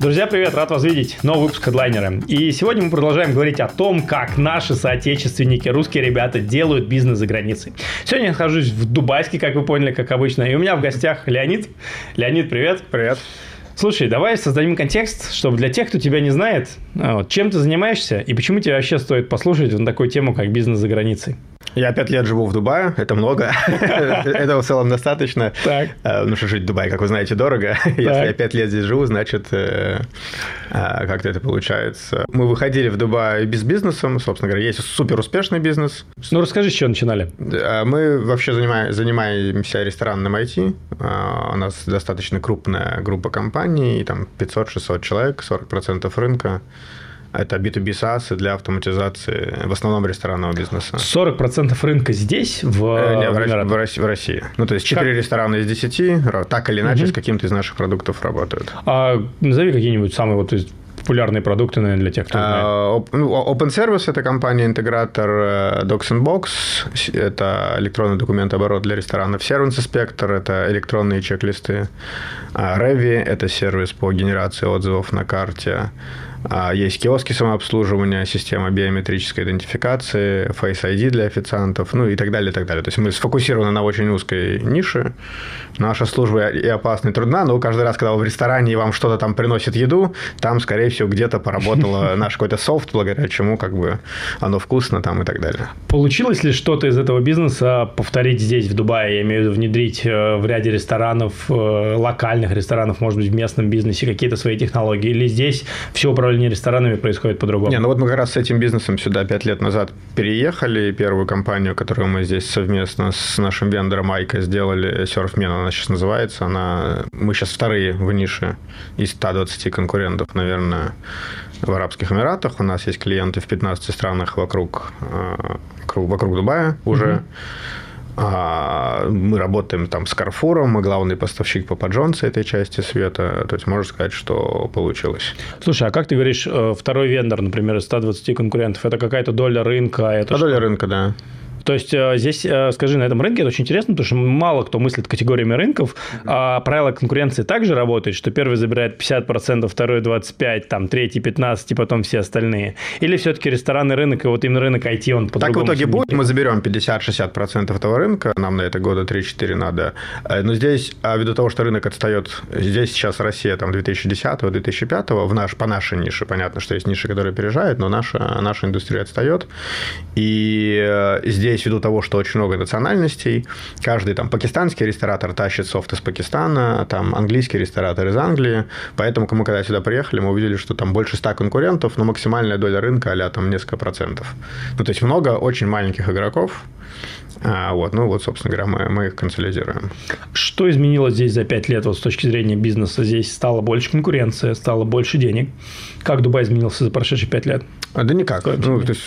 Друзья, привет, рад вас видеть. Новый выпуск Headliner. И сегодня мы продолжаем говорить о том, как наши соотечественники, русские ребята, делают бизнес за границей. Сегодня я нахожусь в Дубайске, как вы поняли, как обычно. И у меня в гостях Леонид. Леонид, привет. Привет. Слушай, давай создадим контекст, чтобы для тех, кто тебя не знает, а, чем ты занимаешься и почему тебе вообще стоит послушать на такую тему, как бизнес за границей. Я пять лет живу в Дубае, это много. Этого в целом достаточно. Так. Э, ну что жить в Дубае, как вы знаете, дорого. Если я пять лет здесь живу, значит, э, э, как-то это получается. Мы выходили в Дубай без бизнеса, собственно говоря, есть супер успешный бизнес. Ну расскажи, с чего начинали. Мы вообще занимаемся ресторанным IT. У нас достаточно крупная группа компаний, там 500-600 человек, 40% рынка. Это B2B SaaS для автоматизации в основном ресторанного бизнеса. 40% рынка здесь, в, э, в, в, России, в России. Ну, то есть 4 как? ресторана из 10, так или иначе, угу. с каким-то из наших продуктов работают. А назови какие-нибудь самые вот популярные продукты, наверное, для тех, кто знает. Uh, ну, Open Service – это компания-интегратор э, Docs and Box, это электронный документооборот для ресторанов. Service Inspector – это электронные чек-листы. Revy – это сервис по генерации отзывов на карте. А, есть киоски самообслуживания, система биометрической идентификации, Face ID для официантов, ну и так далее, и так далее. То есть мы сфокусированы на очень узкой нише. Наша служба и опасна, и трудна, но каждый раз, когда вы в ресторане и вам что-то там приносит еду, там, скорее всего, где-то поработало наш какой-то софт, благодаря чему как бы оно вкусно там и так далее. Получилось ли что-то из этого бизнеса повторить здесь, в Дубае? Я имею в виду внедрить э, в ряде ресторанов, э, локальных ресторанов, может быть, в местном бизнесе какие-то свои технологии? Или здесь все управляется управление ресторанами происходит по-другому. Не, ну вот мы как раз с этим бизнесом сюда пять лет назад переехали. Первую компанию, которую мы здесь совместно с нашим вендором Айка сделали, Surfman она сейчас называется. Она... Мы сейчас вторые в нише из 120 конкурентов, наверное, в Арабских Эмиратах. У нас есть клиенты в 15 странах вокруг, э, вокруг Дубая уже. Mm-hmm. А, мы работаем там с Карфуром, мы главный поставщик Папа Джонса этой части света. То есть можно сказать, что получилось. Слушай, а как ты говоришь, э, второй вендор, например, из 120 конкурентов, это какая-то доля рынка? Это доля рынка, да. То есть э, здесь, э, скажи, на этом рынке это очень интересно, потому что мало кто мыслит категориями рынков, а правила конкуренции также работают, что первый забирает 50%, второй 25%, там, третий 15%, и потом все остальные. Или все-таки ресторанный рынок, и вот именно рынок IT, он по-другому Так в итоге будет, мы заберем 50-60% этого рынка, нам на это года 3-4 надо. Э, но здесь, а ввиду того, что рынок отстает, здесь сейчас Россия там 2010-2005, в наш, по нашей нише, понятно, что есть ниши, которые опережают, но наша, наша индустрия отстает. И здесь ввиду того, что очень много национальностей, каждый там пакистанский ресторатор тащит софт из Пакистана, там английский ресторатор из Англии, поэтому, мы когда сюда приехали, мы увидели, что там больше ста конкурентов, но максимальная доля рынка а там несколько процентов. Ну, то есть много очень маленьких игроков, а, вот, ну вот, собственно говоря, мы, мы их консолидируем. Что изменилось здесь за пять лет вот, с точки зрения бизнеса? Здесь стало больше конкуренции, стало больше денег. Как Дубай изменился за прошедшие пять лет? А, да никак. Ну, то есть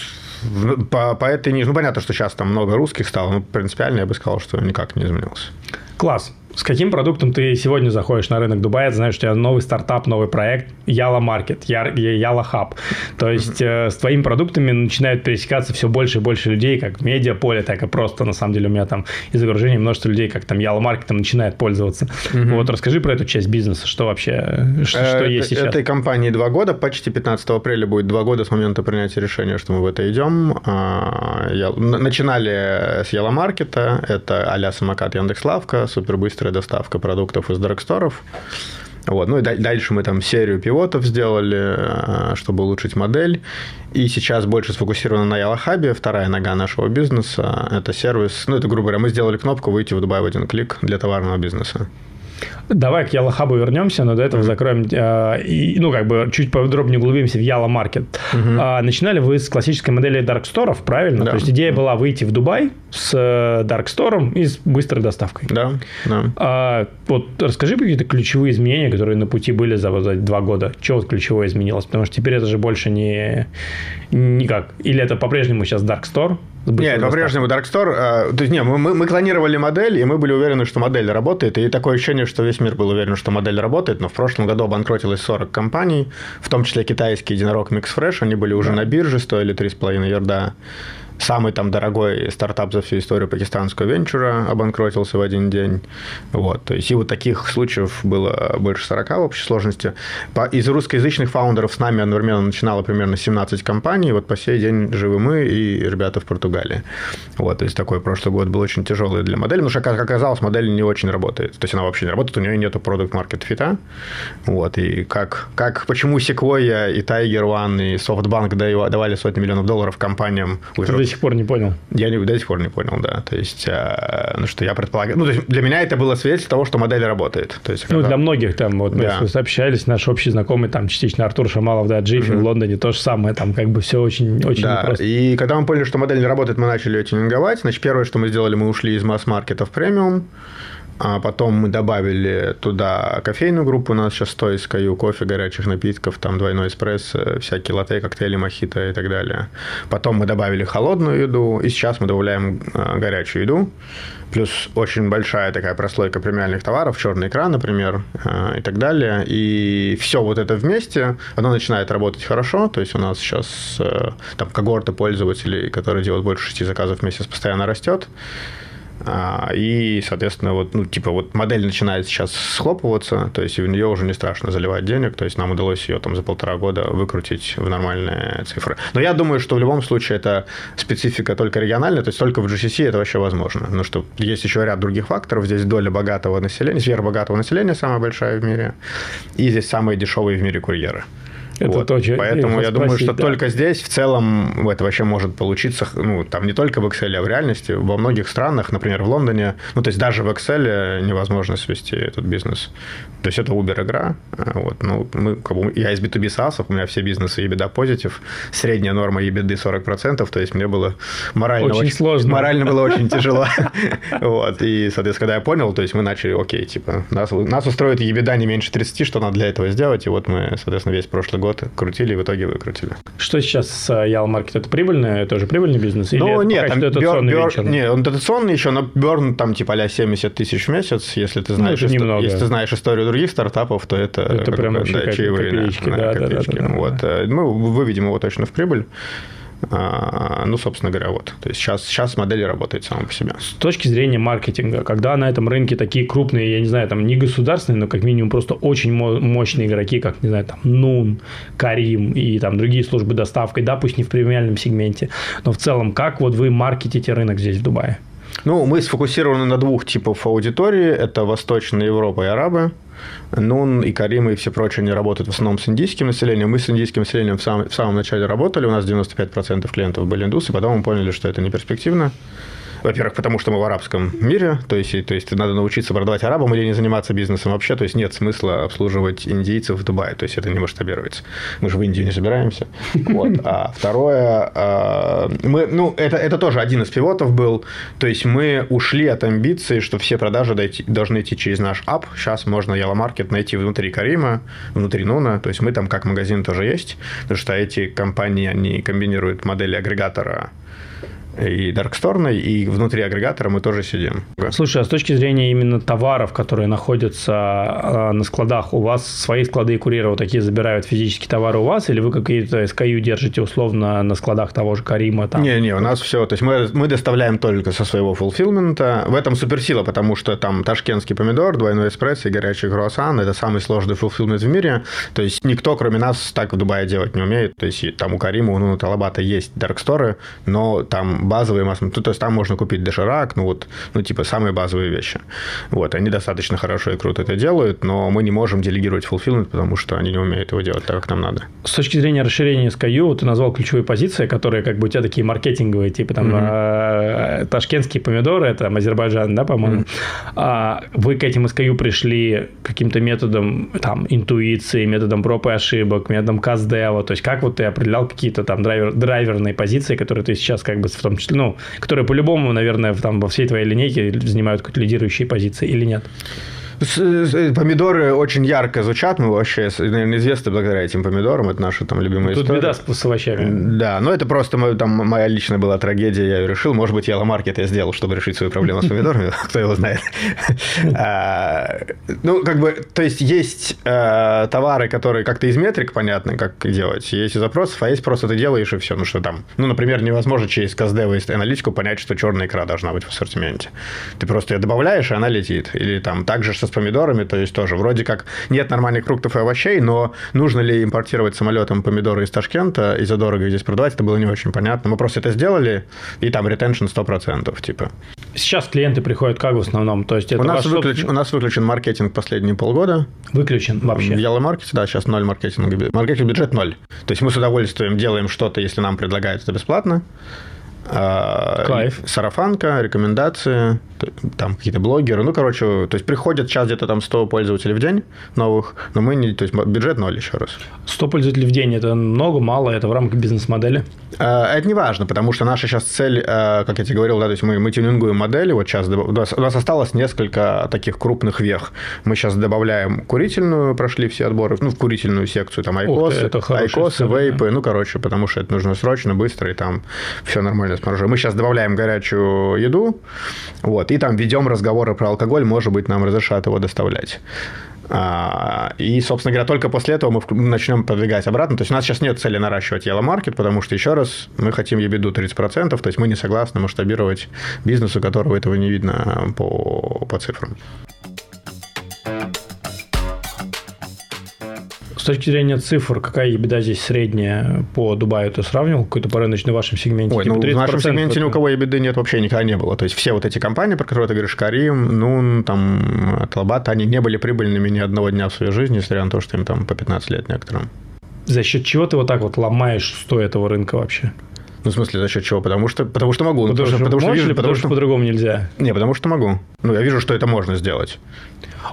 по, по этой ну, понятно, что сейчас там много русских стало, но принципиально я бы сказал, что никак не изменился. Класс. С каким продуктом ты сегодня заходишь на рынок Дубая, ты знаешь, у тебя новый стартап, новый проект, Яла Маркет, Яла Хаб. То есть mm-hmm. э, с твоими продуктами начинают пересекаться все больше и больше людей, как в медиаполе, так и просто, на самом деле, у меня там из загружения множество людей, как там Яла Маркетом начинает пользоваться. Mm-hmm. Вот расскажи про эту часть бизнеса, что вообще, что, э, что есть сейчас. Этой компании два года, почти 15 апреля будет два года с момента принятия решения, что мы в это идем. А, начинали с Яла Маркета, это а-ля самокат Яндекс.Лавка, супербыстрая доставка продуктов из драгсторов. Вот. Ну и дальше мы там серию пивотов сделали, э, чтобы улучшить модель. И сейчас больше сфокусировано на Ялахабе. Вторая нога нашего бизнеса – это сервис. Ну, это, грубо говоря, мы сделали кнопку «Выйти в Дубай в один клик» для товарного бизнеса. Давай к Ялахабу вернемся, но до этого mm-hmm. закроем, э, и, ну, как бы чуть подробнее углубимся в Яла Маркет. Mm-hmm. А, начинали вы с классической модели Dark Store, правильно? Да. То есть идея mm-hmm. была выйти в Дубай с э, Dark Store и с быстрой доставкой. Да, да. А, вот расскажи какие-то ключевые изменения, которые на пути были за, за два года. Что вот ключевое изменилось? Потому что теперь это же больше не никак. Или это по-прежнему сейчас Dark Store, нет, по-прежнему Dark Store. А, то есть, не, мы, мы клонировали модель, и мы были уверены, что модель работает. И такое ощущение, что весь мир был уверен, что модель работает. Но в прошлом году обанкротилось 40 компаний, в том числе китайский единорог MixFresh. Они были уже да. на бирже, стоили 3,5 ярда самый там дорогой стартап за всю историю пакистанского венчура обанкротился в один день. Вот, то есть и вот таких случаев было больше 40 в общей сложности. Из русскоязычных фаундеров с нами одновременно начинало примерно 17 компаний, вот по сей день живы мы и ребята в Португалии. Вот, то есть такой прошлый год был очень тяжелый для модели, потому что, как оказалось, модель не очень работает. То есть она вообще не работает, у нее нету продукт маркет фита. Вот, и как, как, почему Sequoia и Tiger One и SoftBank давали сотни миллионов долларов компаниям. До сих пор не понял? Я не, до сих пор не понял, да. То есть, э, ну, что я предполагаю... Ну, то есть, для меня это было свидетельство того, что модель работает. То есть, ну, для многих там, вот мы да. общались, наш общий знакомый, там, частично Артур Шамалов, да, Джиффи mm-hmm. в Лондоне, то же самое, там, как бы все очень, очень да. непросто. И когда мы поняли, что модель не работает, мы начали ее тюнинговать. Значит, первое, что мы сделали, мы ушли из масс-маркета в премиум. А потом мы добавили туда кофейную группу, у нас сейчас 100 SKU, кофе, горячих напитков, там двойной эспрессо, всякие латте, коктейли, мохито и так далее. Потом мы добавили холодную еду, и сейчас мы добавляем а, горячую еду. Плюс очень большая такая прослойка премиальных товаров, черный экран, например, а, и так далее. И все вот это вместе, оно начинает работать хорошо. То есть у нас сейчас э, там когорта пользователей, которые делают больше шести заказов в месяц, постоянно растет. А, и, соответственно, вот, ну, типа, вот модель начинает сейчас схлопываться, то есть в нее уже не страшно заливать денег, то есть нам удалось ее там за полтора года выкрутить в нормальные цифры. Но я думаю, что в любом случае это специфика только региональная, то есть только в GCC это вообще возможно. Ну, что есть еще ряд других факторов. Здесь доля богатого населения, сверхбогатого населения самая большая в мире, и здесь самые дешевые в мире курьеры. Это вот. то, Поэтому я, я думаю, что да. только здесь в целом это вообще может получиться, ну, там не только в Excel, а в реальности. Во многих странах, например, в Лондоне, ну, то есть даже в Excel невозможно свести этот бизнес. То есть это Uber-игра. Вот, ну, мы, как бы, я из B2B SaaS, у меня все бизнесы EBITDA позитив, средняя норма EBITDA 40%, то есть мне было морально очень, очень сложно. Морально было очень тяжело. Вот, и, соответственно, когда я понял, то есть мы начали, окей, типа, нас, нас устроит EBITDA не меньше 30, что надо для этого сделать, и вот мы, соответственно, весь прошлый год крутили и в итоге выкрутили. Что сейчас с Ял Маркет? Это прибыльный, это уже прибыльный бизнес? Ну, Или нет, там дотационный бер, бер, Нет, он дотационный еще, но берн там типа а 70 тысяч в месяц, если ты ну, знаешь, ну, историю, если ты знаешь историю других стартапов, то это, это прям вообще да, чаевые, копеечки, да, да, копеечки. Да, да, да, вот. Э, мы выведем его точно в прибыль. А, ну, собственно говоря, вот. То есть сейчас, сейчас модель работает сама по себе. С точки зрения маркетинга, когда на этом рынке такие крупные, я не знаю, там не государственные, но как минимум просто очень мощные игроки, как, не знаю, там Нун, Карим и там другие службы доставки, да, пусть не в премиальном сегменте, но в целом, как вот вы маркетите рынок здесь, в Дубае? Ну, мы сфокусированы на двух типов аудитории. Это Восточная Европа и арабы. Нун и Карим и все прочие, они работают в основном с индийским населением. Мы с индийским населением в самом, в самом начале работали, у нас 95% клиентов были индусы, потом мы поняли, что это не перспективно. Во-первых, потому что мы в арабском мире, то есть, то есть надо научиться продавать арабам или не заниматься бизнесом вообще, то есть нет смысла обслуживать индийцев в Дубае, то есть это не масштабируется. Мы же в Индию не собираемся. Вот. А второе, а, мы, ну, это, это тоже один из пивотов был, то есть мы ушли от амбиции, что все продажи должны идти через наш ап. Сейчас можно Yellow Market найти внутри Карима, внутри Нуна, то есть мы там как магазин тоже есть, потому что эти компании, они комбинируют модели агрегатора и Darkstore, и внутри агрегатора мы тоже сидим. Слушай, а с точки зрения именно товаров, которые находятся а, на складах, у вас свои склады курьера такие забирают физические товары у вас, или вы какие-то SKU держите условно на складах того же Карима? Там? Не, не, у нас все, то есть мы, мы доставляем только со своего фулфилмента. В этом суперсила, потому что там ташкентский помидор, двойной эспрессо и горячий круассан – это самый сложный фулфилмент в мире. То есть никто, кроме нас, так в Дубае делать не умеет. То есть там у Карима, у Талабата есть дарксторы, но там базовые массы. Ну, то есть там можно купить доширак, ну вот, ну типа самые базовые вещи. Вот, они достаточно хорошо и круто это делают, но мы не можем делегировать fulfillment, потому что они не умеют его делать так, как нам надо. С точки зрения расширения SKU, ты назвал ключевые позиции, которые как бы у тебя такие маркетинговые, типа там mm-hmm. ташкентские помидоры, это Азербайджан, да, по-моему. Mm-hmm. А вы к этим SKU пришли каким-то методом там интуиции, методом проб и ошибок, методом каздева, то есть как вот ты определял какие-то там драйвер, драйверные позиции, которые ты сейчас как бы в том том числе, ну, которые по-любому, наверное, там во всей твоей линейке занимают какие-то лидирующие позиции или нет? Помидоры очень ярко звучат, мы вообще, наверное, известны благодаря этим помидорам, это наша там любимая Тут история. беда с, с овощами. Да, но это просто моя, там, моя личная была трагедия, я ее решил. Может быть, Yellow Market я сделал, чтобы решить свою проблему с помидорами, кто его знает. А, ну, как бы, то есть, есть э, товары, которые как-то из метрик понятно, как делать, есть из запросов, а есть просто ты делаешь и все. Ну, что там, ну, например, невозможно через Каздева и аналитику понять, что черная икра должна быть в ассортименте. Ты просто ее добавляешь, и она летит. Или там также с помидорами, то есть тоже вроде как нет нормальных фруктов и овощей, но нужно ли импортировать самолетом помидоры из Ташкента и задорого здесь продавать, это было не очень понятно. Мы просто это сделали, и там ретеншн 100%, типа. Сейчас клиенты приходят как в основном? То есть это у, нас ваш выключ... у нас выключен маркетинг последние полгода. Выключен вообще? В Yellow Market, да, сейчас ноль маркетинга. Маркетинг бюджет ноль. То есть мы с удовольствием делаем что-то, если нам предлагают это бесплатно. А, Кайф. Сарафанка, рекомендации, там какие-то блогеры. Ну, короче, то есть приходят сейчас где-то там 100 пользователей в день новых, но мы не... То есть бюджет ноль еще раз. 100 пользователей в день – это много, мало, это в рамках бизнес-модели? А, это не важно, потому что наша сейчас цель, а, как я тебе говорил, да, то есть мы, мы тюнингуем модели, вот сейчас у нас, осталось несколько таких крупных вех. Мы сейчас добавляем курительную, прошли все отборы, ну, в курительную секцию, там, айкосы, айкосы, вейпы, ну, короче, потому что это нужно срочно, быстро, и там все нормально с маржой. Мы сейчас добавляем горячую еду, вот, и там ведем разговоры про алкоголь, может быть, нам разрешат его доставлять. А, и, собственно говоря, только после этого мы начнем продвигать обратно. То есть у нас сейчас нет цели наращивать Yellow Market, потому что, еще раз, мы хотим ебеду 30%, то есть мы не согласны масштабировать бизнес, у которого этого не видно по, по цифрам. С точки зрения цифр, какая беда здесь средняя по Дубаю? Ты сравнивал какой-то по рыночной в вашем сегменте? Ой, типа ну, в нашем сегменте ни у кого ебеды нет, вообще никогда не было. То есть все вот эти компании, про которые ты говоришь, Карим, Нун, там, Талбат, они не были прибыльными ни одного дня в своей жизни, несмотря на то, что им там по 15 лет некоторым. За счет чего ты вот так вот ломаешь стой этого рынка вообще? Ну, в смысле, за счет чего? Потому что, потому что могу. Потому, потому что, потому что вижу, или потому что по-другому нельзя? Не, потому что могу. Ну, я вижу, что это можно сделать.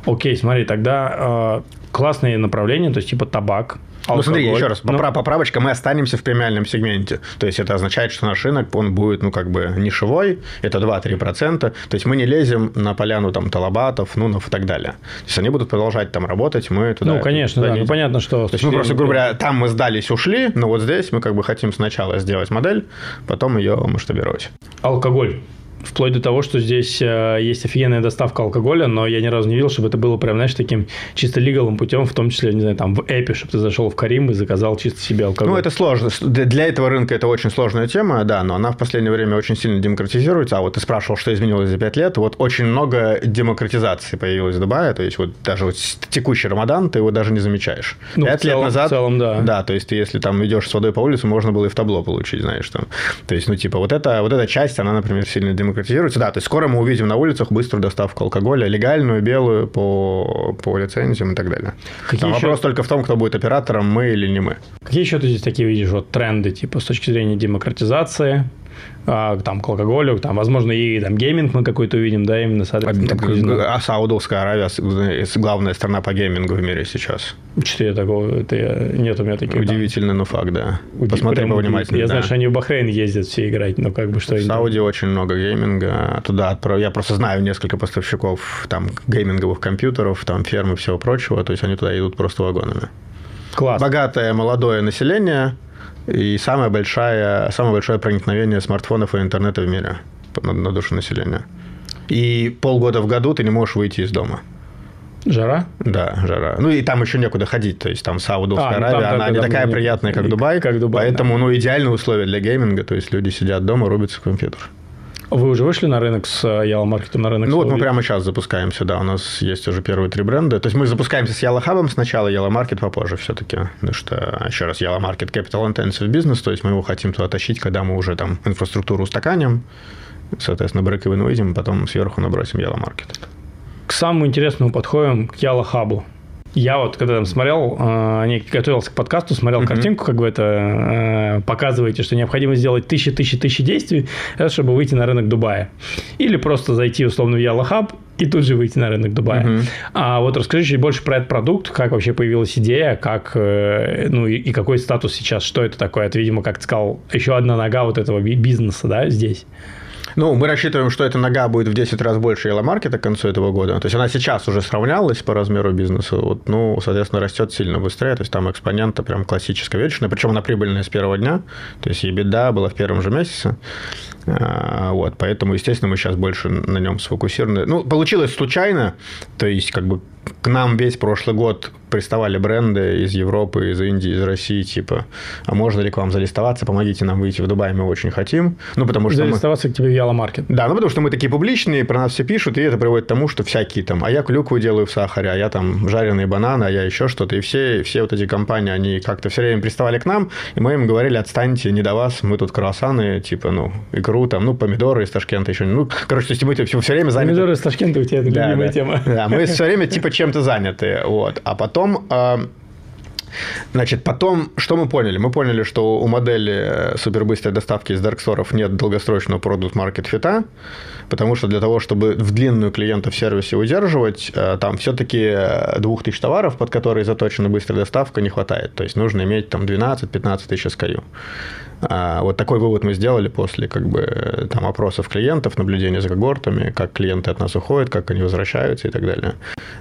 Окей, смотри, тогда э, классные направления, то есть типа табак, Алкоголь. Ну, смотри, еще раз, ну, поправочка, мы останемся в премиальном сегменте. То есть, это означает, что наш рынок, он будет, ну, как бы нишевой, это 2-3%. То есть, мы не лезем на поляну там талабатов, нунов и так далее. То есть, они будут продолжать там работать, мы туда... Ну, конечно, туда да, ну, понятно, что... То есть, мы просто, грубо говоря, там мы сдались, ушли, но вот здесь мы как бы хотим сначала сделать модель, потом ее масштабировать. Алкоголь. Вплоть до того, что здесь э, есть офигенная доставка алкоголя, но я ни разу не видел, чтобы это было прям, знаешь, таким чисто легалым путем, в том числе, не знаю, там в Эпи, чтобы ты зашел в Карим и заказал чисто себе алкоголь. Ну, это сложно. Для этого рынка это очень сложная тема, да, но она в последнее время очень сильно демократизируется. А вот ты спрашивал, что изменилось за пять лет. Вот очень много демократизации появилось в Дубае. То есть, вот даже вот текущий Рамадан ты его даже не замечаешь. Ну, целом, лет назад... В целом, да. Да, то есть, ты если там идешь с водой по улице, можно было и в табло получить, знаешь, там. То есть, ну, типа, вот, это, вот эта часть, она, например, сильно демократизируется. Да, то есть, скоро мы увидим на улицах быструю доставку алкоголя, легальную, белую, по, по лицензиям и так далее. Какие Там еще... Вопрос только в том, кто будет оператором, мы или не мы. Какие еще ты здесь такие видишь вот тренды, типа с точки зрения демократизации, там, к алкоголю, там, возможно, и там гейминг мы какой-то увидим, да, именно, соответственно. А, а Саудовская Аравия главная страна по геймингу в мире сейчас. Что я такого, это я, нет у меня таких. Удивительный, но факт, да. Удив... Посмотри повнимательнее. Я да. знаю, что они в Бахрейн ездят все играть, но как бы что... В Сауди очень много гейминга, туда отправ... я просто знаю несколько поставщиков там гейминговых компьютеров, там фермы и всего прочего, то есть они туда идут просто вагонами. Класс. Богатое молодое население, и самое большое, самое большое проникновение смартфонов и интернета в мире на, на душу населения. И полгода в году ты не можешь выйти из дома. Жара? Да, жара. Ну и там еще некуда ходить, то есть там Саудовская а, ну, Аравия, она не такая приятная, как Дубай, как Дубай поэтому да. ну идеальные условия для гейминга, то есть люди сидят дома, рубятся в компьютер. Вы уже вышли на рынок с Yellow Market, на рынок Ну вот мы прямо сейчас запускаемся, да, у нас есть уже первые три бренда. То есть мы запускаемся с Yellow Hub сначала, Yellow Market попозже все-таки. Потому что, еще раз, Yellow Market Capital Intensive Business, то есть мы его хотим туда тащить, когда мы уже там инфраструктуру устаканим, соответственно, брейк выйдем, потом сверху набросим Yellow Market. К самому интересному подходим к Yellow Hub. Я вот, когда там смотрел, э, не готовился к подкасту, смотрел uh-huh. картинку, как вы это э, показываете, что необходимо сделать тысячи, тысячи, тысячи действий, чтобы выйти на рынок Дубая. Или просто зайти условно в Hub и тут же выйти на рынок Дубая. Uh-huh. А вот расскажи чуть больше про этот продукт, как вообще появилась идея, как, э, ну и, и какой статус сейчас, что это такое? Это, видимо, как ты сказал, еще одна нога вот этого бизнеса, да, здесь. Ну, мы рассчитываем, что эта нога будет в 10 раз больше Яломаркета к концу этого года. То есть она сейчас уже сравнялась по размеру бизнеса. Вот, ну, соответственно, растет сильно быстрее. То есть там экспонента прям классическая вечная. Причем она прибыльная с первого дня. То есть EBITDA была в первом же месяце. А, вот, поэтому, естественно, мы сейчас больше на нем сфокусированы. Ну, получилось случайно. То есть, как бы к нам весь прошлый год приставали бренды из Европы, из Индии, из России, типа, а можно ли к вам залистоваться, помогите нам выйти в Дубай, мы очень хотим. Ну, потому что залистоваться мы... к тебе в Яломаркет. Да, ну, потому что мы такие публичные, про нас все пишут, и это приводит к тому, что всякие там, а я клюкву делаю в сахаре, а я там жареные бананы, а я еще что-то. И все, все вот эти компании, они как-то все время приставали к нам, и мы им говорили, отстаньте, не до вас, мы тут круассаны, типа, ну, икру там, ну, помидоры из Ташкента еще. Ну, короче, то есть мы все, все время заняты. Помидоры из Ташкента у тебя это да, любимая да. тема. Да, мы все время типа чем-то заняты. Вот. А потом а, Значит, потом, что мы поняли? Мы поняли, что у модели супербыстрой доставки из дарксторов нет долгосрочного продукт маркет фита, потому что для того, чтобы в длинную клиента в сервисе удерживать, э, там все-таки 2000 товаров, под которые заточена быстрая доставка, не хватает. То есть нужно иметь там 12-15 тысяч SKU. А, вот такой вывод мы сделали после как бы, там, опросов клиентов, наблюдения за когортами, как клиенты от нас уходят, как они возвращаются и так далее.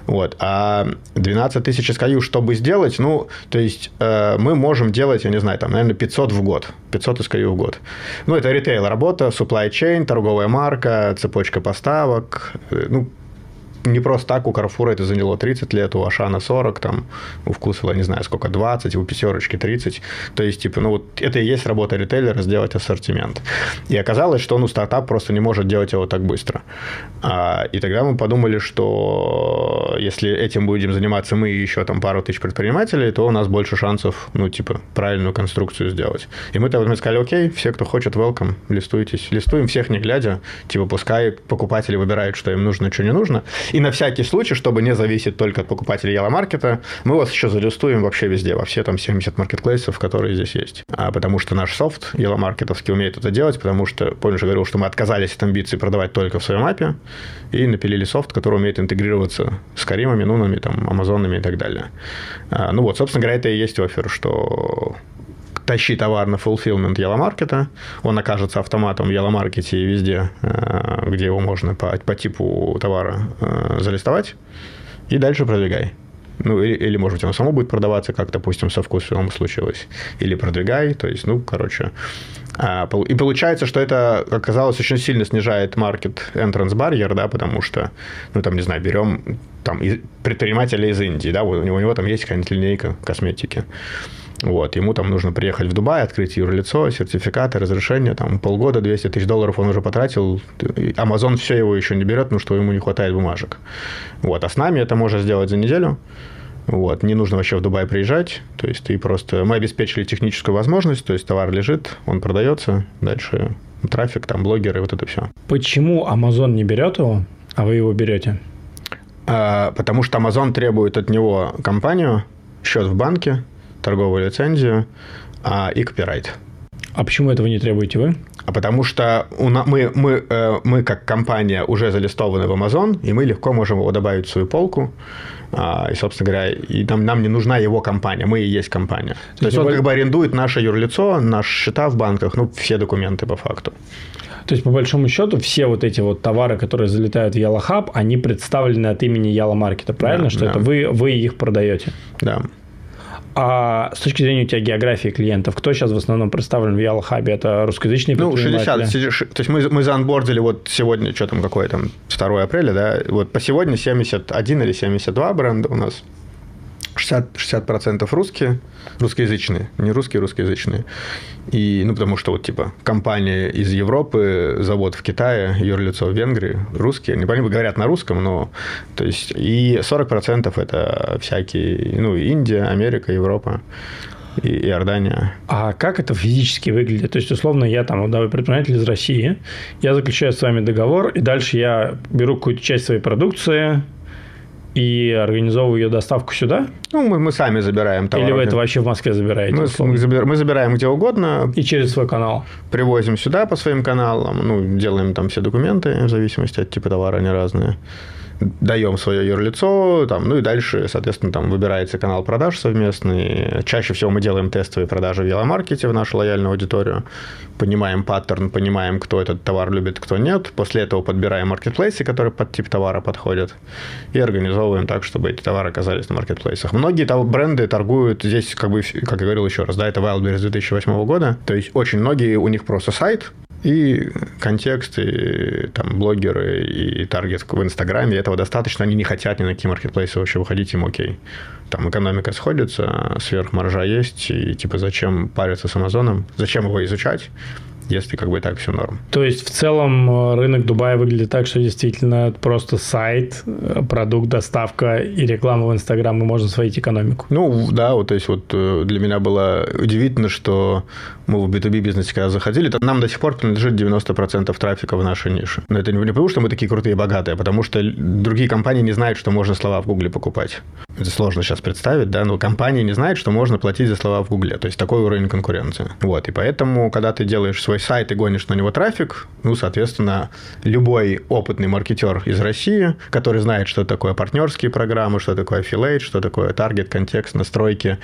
Вот. А 12 тысяч SKU, чтобы сделать, ну, то есть э, мы можем делать, я не знаю, там, наверное, 500 в год. 500 SKU в год. Ну, это ритейл работа, supply chain, торговая марка, цепочка поставок. Э, ну, не просто так у Карфура это заняло 30 лет, у Ашана 40, там, у Вкусвилла, не знаю, сколько, 20, у Пятерочки 30. То есть, типа, ну, вот это и есть работа ритейлера, сделать ассортимент. И оказалось, что, ну, стартап просто не может делать его так быстро. А, и тогда мы подумали, что если этим будем заниматься мы и еще там пару тысяч предпринимателей, то у нас больше шансов, ну, типа, правильную конструкцию сделать. И мы тогда сказали, окей, все, кто хочет, welcome, листуйтесь. Листуем всех не глядя, типа, пускай покупатели выбирают, что им нужно, что не нужно. И на всякий случай, чтобы не зависеть только от покупателей Яломаркета, мы вас еще залистуем вообще везде, во все там 70 маркетплейсов, которые здесь есть. А потому что наш софт Яломаркетовский умеет это делать, потому что, помнишь, я говорил, что мы отказались от амбиций продавать только в своем апе и напилили софт, который умеет интегрироваться с Каримами, Нунами, там, Амазонами и так далее. А, ну вот, собственно говоря, это и есть офер, что тащи товар на fulfillment Яломаркета, он окажется автоматом в Яломаркете и везде, э, где его можно по, по типу товара э, залистовать, и дальше продвигай. Ну, или, или, может быть, оно само будет продаваться, как, допустим, со вкусом случилось. Или продвигай, то есть, ну, короче. А, и получается, что это, оказалось, очень сильно снижает маркет entrance барьер, да, потому что, ну, там, не знаю, берем там предпринимателя из Индии, да, у него, у него там есть какая-нибудь линейка косметики. Вот, ему там нужно приехать в Дубай, открыть юрлицо, сертификаты, разрешения, там полгода, 200 тысяч долларов он уже потратил. Amazon все его еще не берет, ну что ему не хватает бумажек. Вот, а с нами это можно сделать за неделю. Вот, не нужно вообще в Дубай приезжать, то есть ты просто... Мы обеспечили техническую возможность, то есть товар лежит, он продается, дальше трафик, там блогеры, вот это все. Почему Amazon не берет его, а вы его берете? А, потому что Amazon требует от него компанию, счет в банке, торговую лицензию а, и копирайт. А почему этого не требуете вы? А потому что у на, мы, мы, э, мы как компания уже залистованы в Amazon, и мы легко можем его добавить в свою полку. А, и, собственно говоря, и нам, нам не нужна его компания, мы и есть компания. То, То есть он боль... как бы арендует наше юрлицо, наши счета в банках, ну, все документы по факту. То есть, по большому счету, все вот эти вот товары, которые залетают в Ялохаб, они представлены от имени Яла Маркета, правильно? Да, что да. это вы, вы их продаете? Да. А с точки зрения у тебя географии клиентов, кто сейчас в основном представлен в Ялхабе? Это русскоязычные Ну, 60. То есть мы, мы заанбордили вот сегодня, что там, какое там, 2 апреля, да, вот по сегодня 71 или 72 бренда у нас. 60%, 60% русские, русскоязычные, не русские, русскоязычные. И, ну, потому что вот, типа, компания из Европы, завод в Китае, юрлицо в Венгрии, русские, они, они говорят на русском, но, то есть, и 40% это всякие, ну, Индия, Америка, Европа и Иордания. А как это физически выглядит? То есть, условно, я там, вот, да, предприниматель из России, я заключаю с вами договор, и дальше я беру какую-то часть своей продукции, и организовываю ее доставку сюда? Ну, мы, мы сами забираем товар. Или вы это вообще в Москве забираете? Мы, мы, забираем, мы забираем где угодно. И через свой канал? Привозим сюда по своим каналам, ну, делаем там все документы, в зависимости от типа товара, они разные. Даем свое юрлицо, там, ну и дальше, соответственно, там выбирается канал продаж совместный. Чаще всего мы делаем тестовые продажи в веломаркете в нашу лояльную аудиторию, понимаем паттерн, понимаем, кто этот товар любит, кто нет. После этого подбираем маркетплейсы, которые под тип товара подходят, и организовываем так, чтобы эти товары оказались на маркетплейсах. Многие бренды торгуют здесь, как бы, как я говорил еще раз, да, это Wildberries 2008 года, то есть очень многие, у них просто сайт, и контекст, и там блогеры, и таргет в Инстаграме, этого достаточно. Они не хотят ни на какие маркетплейсы вообще выходить, им окей. Там экономика сходится, сверхмаржа есть, и типа зачем париться с Амазоном, зачем его изучать, если как бы так все норм. То есть в целом э, рынок Дубая выглядит так, что действительно просто сайт, э, продукт, доставка и реклама в Инстаграм, и можно сводить экономику. Ну, да, вот, то есть вот э, для меня было удивительно, что мы в B2B бизнесе когда заходили, там нам до сих пор принадлежит 90% трафика в нашей нише. Но это не потому, что мы такие крутые и богатые, а потому что другие компании не знают, что можно слова в Гугле покупать. Это сложно сейчас представить, да, но компании не знают, что можно платить за слова в Гугле. То есть такой уровень конкуренции. Вот, и поэтому, когда ты делаешь свой сайт и гонишь на него трафик, ну, соответственно, любой опытный маркетер из России, который знает, что такое партнерские программы, что такое affiliate, что такое таргет, контекст, настройки,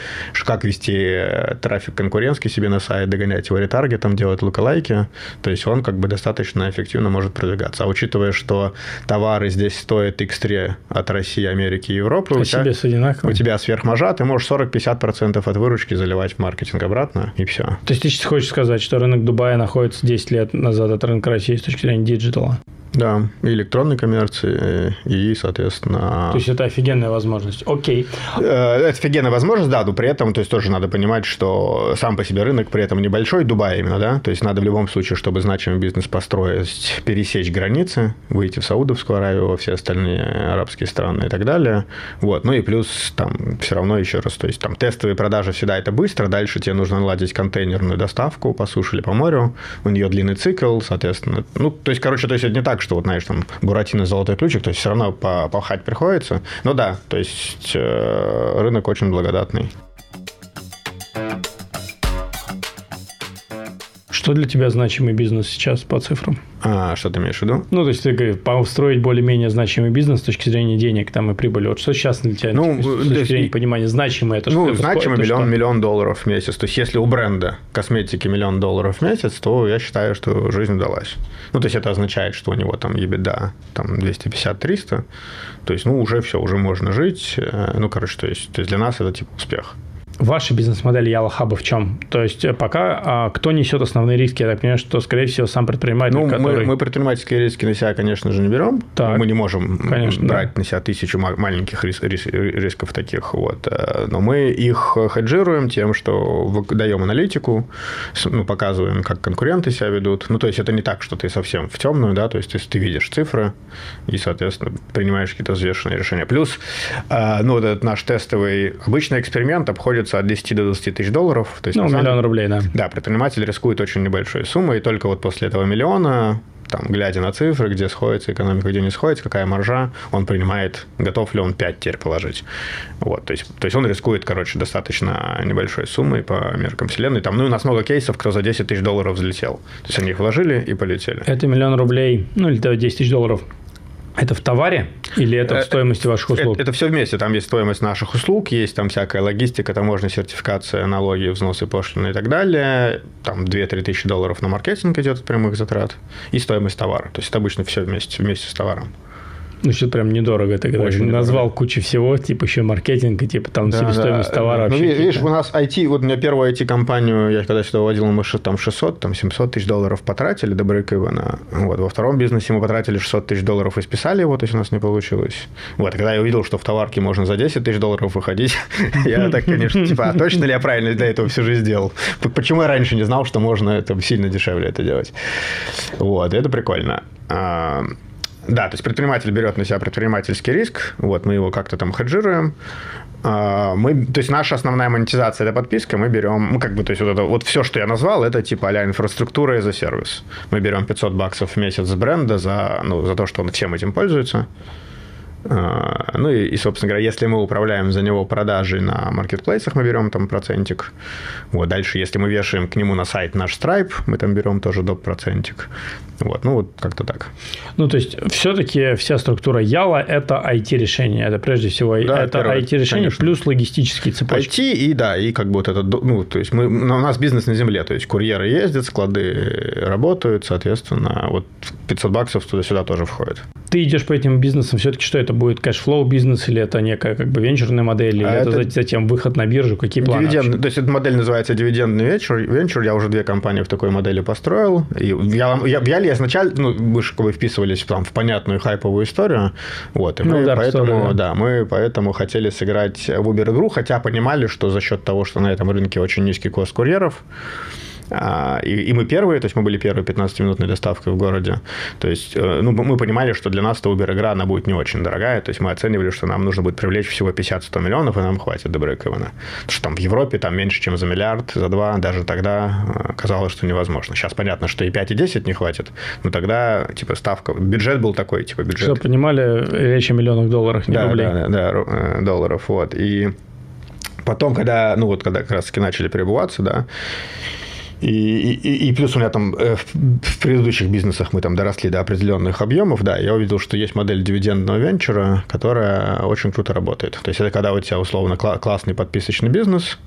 как вести э, трафик конкурентский себе на сайт, догонять его ретаргетом, делать look-alike и, то есть он как бы достаточно эффективно может продвигаться. А учитывая, что товары здесь стоят X3 от России, Америки и Европы, а у, тебя, одинаково. у тебя сверхмаржа, ты можешь 40-50% от выручки заливать в маркетинг обратно, и все. То есть ты хочешь сказать, что рынок Дубая находится 10 лет назад от рынка России с точки зрения диджитала? Да, и электронной коммерции, и, соответственно... То есть это офигенная возможность. Окей. Э, это офигенная возможность, да, но при этом, то есть тоже надо понимать, что сам по себе рынок при этом небольшой, Дубай именно, да, то есть надо в любом случае, чтобы значимый бизнес построить, пересечь границы, выйти в Саудовскую Аравию, во все остальные арабские страны и так далее. Вот, ну и плюс там все равно еще раз, то есть там тестовые продажи всегда это быстро, дальше тебе нужно наладить контейнерную доставку по суше или по морю, у нее длинный цикл, соответственно, ну, то есть, короче, то есть это не так, что вот, знаешь, там, Буратино золотой ключик, то есть все равно попахать приходится. Ну да, то есть э, рынок очень благодатный. Что для тебя значимый бизнес сейчас по цифрам? А, что ты имеешь в виду? Ну, то есть, ты говоришь, построить более-менее значимый бизнес с точки зрения денег там и прибыли. Вот что сейчас для тебя ну, с точки есть, зрения понимания значимый это Ну, что, значимый миллион, что? миллион долларов в месяц. То есть, если у бренда косметики миллион долларов в месяц, то я считаю, что жизнь удалась. Ну, то есть, это означает, что у него там EBITDA там 250-300. То есть, ну, уже все, уже можно жить. Э, ну, короче, то есть, то есть для нас это типа успех. Ваша бизнес-модель Яла Хаба в чем? То есть э, пока а, кто несет основные риски? Я так понимаю, что, скорее всего, сам предприниматель, ну, который... мы, мы предпринимательские риски на себя, конечно же, не берем. Так. Мы не можем конечно, брать да. на себя тысячу маленьких рис, рис, рисков таких. Вот. Э, но мы их хеджируем тем, что даем аналитику, ну, показываем, как конкуренты себя ведут. Ну, то есть это не так, что ты совсем в темную, да, то есть ты, ты видишь цифры и, соответственно, принимаешь какие-то взвешенные решения. Плюс, э, ну, вот этот наш тестовый обычный эксперимент обходит обходится от 10 до 20 тысяч долларов. То есть, ну, миллион деле, рублей, да. Да, предприниматель рискует очень небольшой суммой, и только вот после этого миллиона там, глядя на цифры, где сходится экономика, где не сходится, какая маржа, он принимает, готов ли он 5 теперь положить. Вот, то есть, то есть он рискует, короче, достаточно небольшой суммой по меркам вселенной. Там, ну, у нас много кейсов, кто за 10 тысяч долларов взлетел. То есть они их вложили и полетели. Это миллион рублей, ну, или 10 тысяч долларов это в товаре или это в э, стоимости ваших услуг? Это, это все вместе. Там есть стоимость наших услуг, есть там всякая логистика, таможня, сертификация, налоги, взносы, пошлины и так далее. Там 2-3 тысячи долларов на маркетинг идет от прямых затрат. И стоимость товара. То есть это обычно все вместе, вместе с товаром. Ну, что прям недорого. Ты когда Очень назвал недорого. кучу всего, типа еще маркетинг, и типа там да, себестоимость да. товара. Ну, видишь, у нас IT, вот у меня первую IT-компанию, я когда сюда вводил, мы там 600, там 700 тысяч долларов потратили до брейк-ивена. Вот, во втором бизнесе мы потратили 600 тысяч долларов и списали его, то есть у нас не получилось. Вот, когда я увидел, что в товарке можно за 10 тысяч долларов выходить, я так, конечно, типа, а точно ли я правильно для этого всю жизнь сделал? Почему я раньше не знал, что можно это сильно дешевле это делать? Вот, это прикольно. Да, то есть предприниматель берет на себя предпринимательский риск, вот мы его как-то там хеджируем. А, мы, то есть наша основная монетизация это подписка, мы берем, ну как бы, то есть вот это вот все, что я назвал, это типа а инфраструктура и за сервис. Мы берем 500 баксов в месяц с бренда за, ну, за то, что он всем этим пользуется. А, ну и, и, собственно говоря, если мы управляем за него продажей на маркетплейсах, мы берем там процентик. Вот, дальше, если мы вешаем к нему на сайт наш Stripe, мы там берем тоже доп. процентик. Вот, ну вот как-то так. Ну, то есть, все-таки вся структура Яла – это IT-решение. Это прежде всего да, это IT-решение плюс логистические цепочки. IT и, да, и как бы вот это, ну, то есть, мы, у нас бизнес на земле, то есть, курьеры ездят, склады работают, соответственно, вот 500 баксов туда-сюда тоже входит. Ты идешь по этим бизнесам, все-таки что это будет cash flow бизнес или это некая как бы венчурная модель, или а это, это затем выход на биржу, какие планы? Дивиденд, то есть эта модель называется дивидендный венчур, венчур, я уже две компании в такой модели построил, и я, я, я, я изначально, ну, мы же как бы вписывались там, в понятную хайповую историю, вот, и ну, мы да, поэтому, story, да. мы поэтому хотели сыграть в Uber игру, хотя понимали, что за счет того, что на этом рынке очень низкий cost курьеров, и, и мы первые, то есть мы были первой 15-минутной доставкой в городе. То есть э, ну, мы понимали, что для нас эта Uber-игра, она будет не очень дорогая. То есть мы оценивали, что нам нужно будет привлечь всего 50-100 миллионов, и нам хватит до Брейкована. Потому что там в Европе там меньше, чем за миллиард, за два. Даже тогда э, казалось, что невозможно. Сейчас понятно, что и 5, и 10 не хватит. Но тогда, типа, ставка... Бюджет был такой, типа, бюджет... Что, понимали, речь о миллионах долларов, не да, рублей. Да, да, да, э, долларов, вот. И потом, когда, ну вот, когда как раз-таки начали перебываться, да, и, и, и плюс у меня там э, в предыдущих бизнесах мы там доросли до определенных объемов, да, я увидел, что есть модель дивидендного венчура, которая очень круто работает. То есть это когда у тебя условно классный подписочный бизнес,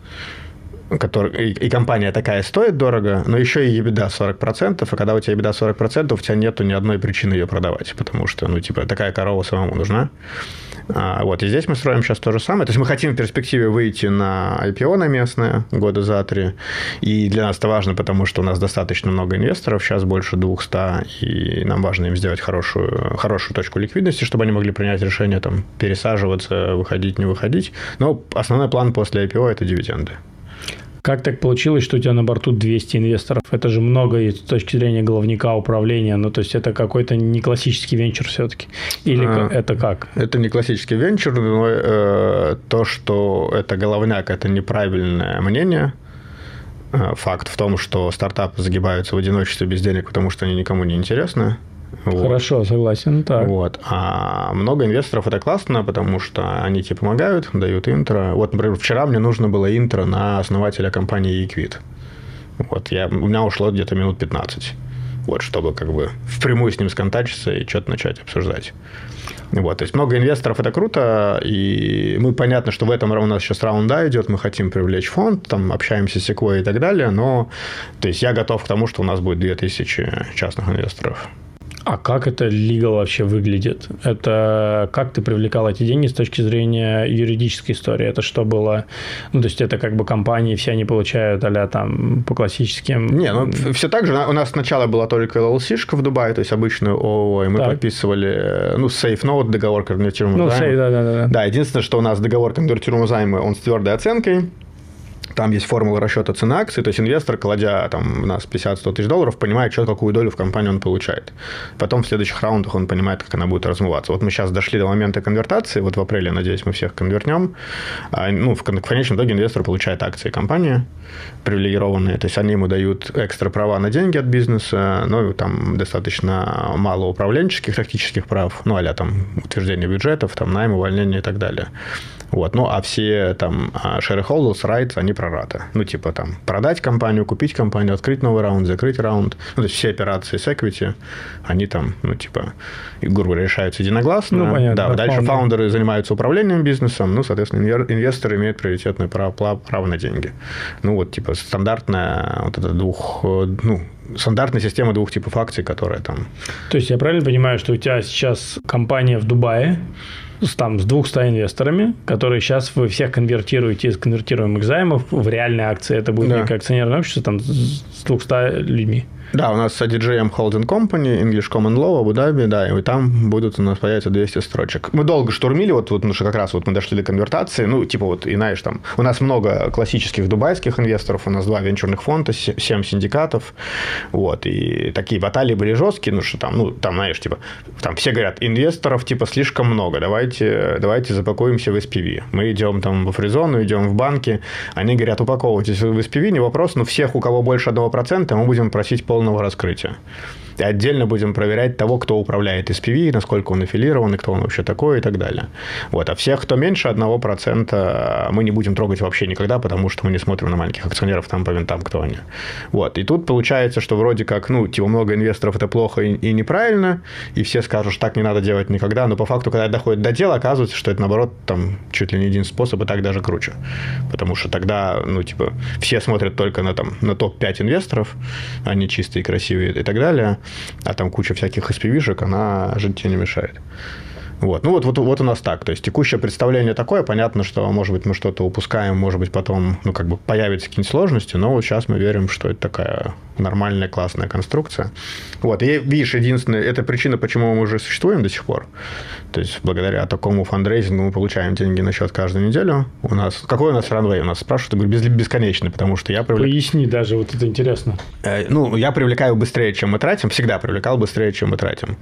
который, и, и компания такая стоит дорого, но еще и EBITDA 40%, а когда у тебя EBITDA 40%, у тебя нету ни одной причины ее продавать, потому что, ну, типа, такая корова самому нужна. А, вот, и здесь мы строим сейчас то же самое. То есть мы хотим в перспективе выйти на IPO на местное года за три. И для нас это важно, потому что у нас достаточно много инвесторов, сейчас больше 200, и нам важно им сделать хорошую, хорошую точку ликвидности, чтобы они могли принять решение там, пересаживаться, выходить, не выходить. Но основной план после IPO – это дивиденды. Как так получилось, что у тебя на борту 200 инвесторов? Это же много и с точки зрения головника управления. Ну, то есть это какой-то не классический венчур все-таки? Или а, это как? Это не классический венчур, но э, то, что это головняк, это неправильное мнение. Э, факт в том, что стартапы загибаются в одиночестве без денег, потому что они никому не интересны. Вот. Хорошо, согласен, так. Вот. А много инвесторов это классно, потому что они тебе помогают, дают интро. Вот, например, вчера мне нужно было интро на основателя компании Equid. Вот, я, у меня ушло где-то минут 15. Вот, чтобы как бы впрямую с ним сконтачиться и что-то начать обсуждать. Вот, то есть много инвесторов это круто, и мы понятно, что в этом у нас сейчас раунда идет, мы хотим привлечь фонд, там общаемся с Sequoia и так далее, но то есть я готов к тому, что у нас будет 2000 частных инвесторов. А как это legal вообще выглядит? Это как ты привлекал эти деньги с точки зрения юридической истории? Это что было? Ну, то есть это как бы компании, все они получают а там по классическим... Не, ну все так же. У нас сначала была только LLC-шка в Дубае, то есть обычную ООО, и мы так. подписывали, ну, safe note, договор конвертируемого ну, займа. да, да, да. Да, единственное, что у нас договор конвертируемого займа, он с твердой оценкой, там есть формула расчета цены акций, то есть инвестор, кладя там, у нас 50-100 тысяч долларов, понимает, что какую долю в компании он получает. Потом в следующих раундах он понимает, как она будет размываться. Вот мы сейчас дошли до момента конвертации, вот в апреле, надеюсь, мы всех конвертнем. А, ну, в, конечном итоге инвестор получает акции компании привилегированные, то есть они ему дают экстра права на деньги от бизнеса, ну, там достаточно мало управленческих, тактических прав, ну, а там утверждение бюджетов, там найм, увольнение и так далее. Вот. Ну, а все там а, shareholders rights, они прората. Ну, типа там продать компанию, купить компанию, открыть новый раунд, закрыть раунд. Ну, то есть все операции с equity, они там, ну, типа, грубо решаются единогласно. Ну, понятно. Да, да дальше фаундеры. фаундеры занимаются управлением бизнесом, ну, соответственно, инвесторы имеют приоритетное право, право на деньги. Ну, вот, типа, стандартная вот эта двух, ну, стандартная система двух типов акций, которая там... То есть я правильно понимаю, что у тебя сейчас компания в Дубае, там, с 200 инвесторами, которые сейчас вы всех конвертируете из конвертируемых займов в реальные акции. Это будет да. некое акционерное общество там, с 200 людьми. Да, у нас DGM Holding Company, English Common Law, Абу-Даби, да, и там будут у нас появиться 200 строчек. Мы долго штурмили, вот, вот, потому что как раз вот мы дошли до конвертации, ну, типа вот, и знаешь, там, у нас много классических дубайских инвесторов, у нас два венчурных фонда, 7 синдикатов, вот, и такие баталии были жесткие, ну, что там, ну, там, знаешь, типа, там все говорят, инвесторов, типа, слишком много, давайте, давайте запакуемся в SPV. Мы идем там в фризону, идем в банки, они говорят, упаковывайтесь в SPV, не вопрос, но всех, у кого больше 1%, мы будем просить пол полного раскрытия. Отдельно будем проверять того, кто управляет SPV, насколько он аффилирован, и кто он вообще такой и так далее. Вот. А всех, кто меньше 1%, мы не будем трогать вообще никогда, потому что мы не смотрим на маленьких акционеров там по винтам, кто они. Вот. И тут получается, что вроде как, ну, типа много инвесторов это плохо и, и неправильно, и все скажут, что так не надо делать никогда, но по факту, когда доходит до дела, оказывается, что это наоборот там чуть ли не один способ, и так даже круче. Потому что тогда, ну, типа, все смотрят только на, там, на топ-5 инвесторов, они чистые, красивые и так далее, а там куча всяких SPV-шек, она жить тебе не мешает. Вот. Ну, вот, вот, вот у нас так. То есть текущее представление такое. Понятно, что, может быть, мы что-то упускаем, может быть, потом, ну, как бы появятся какие-нибудь сложности, но вот сейчас мы верим, что это такая нормальная, классная конструкция. Вот. И, видишь, единственное, это причина, почему мы уже существуем до сих пор. То есть, благодаря такому фандрейзингу мы получаем деньги на счет каждую неделю. У нас... Какой у нас ранвей? У нас спрашивают, я говорю, бесконечный, потому что я привлекаю... Поясни даже, вот это интересно. Э, ну, я привлекаю быстрее, чем мы тратим. Всегда привлекал быстрее, чем мы тратим.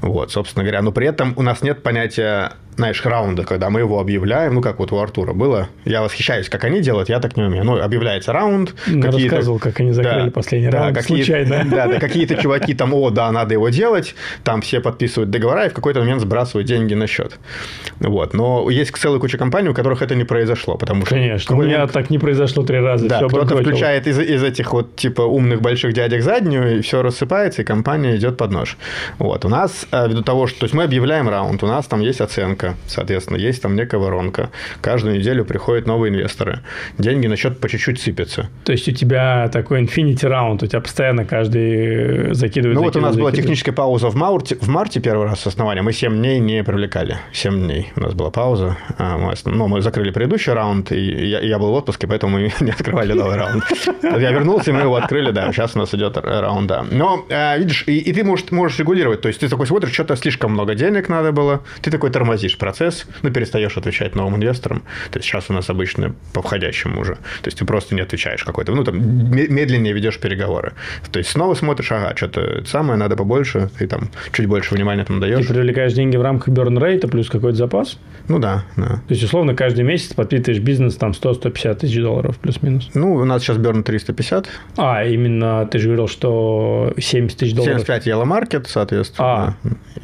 Вот, собственно говоря. Но при этом у нас нет понятия знаешь, раунда, когда мы его объявляем, ну, как вот у Артура было. Я восхищаюсь, как они делают, я так не умею. Ну, объявляется раунд. Я рассказывал, как они закрыли да, последний да, раунд какие, случайно. Да, да, какие-то чуваки там, о, да, надо его делать, там все подписывают договора и в какой-то момент сбрасывают деньги на счет. Вот. Но есть целая куча компаний, у которых это не произошло, потому что... Конечно, у меня так не произошло три раза. Да, кто-то включает из, из этих вот, типа, умных больших дядек заднюю, и все рассыпается, и компания идет под нож. Вот. У нас, э, ввиду того, что... То есть мы объявляем раунд, нас там есть оценка, соответственно, есть там некая воронка. Каждую неделю приходят новые инвесторы. Деньги на счет по чуть-чуть сыпятся. То есть у тебя такой infinity раунд, у тебя постоянно каждый закидывает Ну вот у нас была техническая пауза в марте, в марте первый раз с основания. Мы 7 дней не привлекали. 7 дней у нас была пауза. А, мы, ну, мы закрыли предыдущий раунд, и я, я был в отпуске, поэтому мы не открывали новый раунд. Я вернулся, и мы его открыли, да. Сейчас у нас идет раунд, да. Но, э, видишь, и, и ты можешь, можешь регулировать. То есть ты такой смотришь, что-то слишком много денег надо было, ты такой тормозишь процесс, ну, перестаешь отвечать новым инвесторам. То есть сейчас у нас обычно по входящему уже. То есть ты просто не отвечаешь какой-то, ну, там, медленнее ведешь переговоры. То есть снова смотришь, ага, что-то самое, надо побольше, ты там чуть больше внимания там даешь. Ты привлекаешь деньги в рамках burn rate плюс какой-то запас? Ну да, да. То есть, условно, каждый месяц подпитываешь бизнес там 100-150 тысяч долларов плюс-минус? Ну, у нас сейчас burn 350. А, именно ты же говорил, что 70 тысяч долларов. 75 Yellow Market, соответственно. А,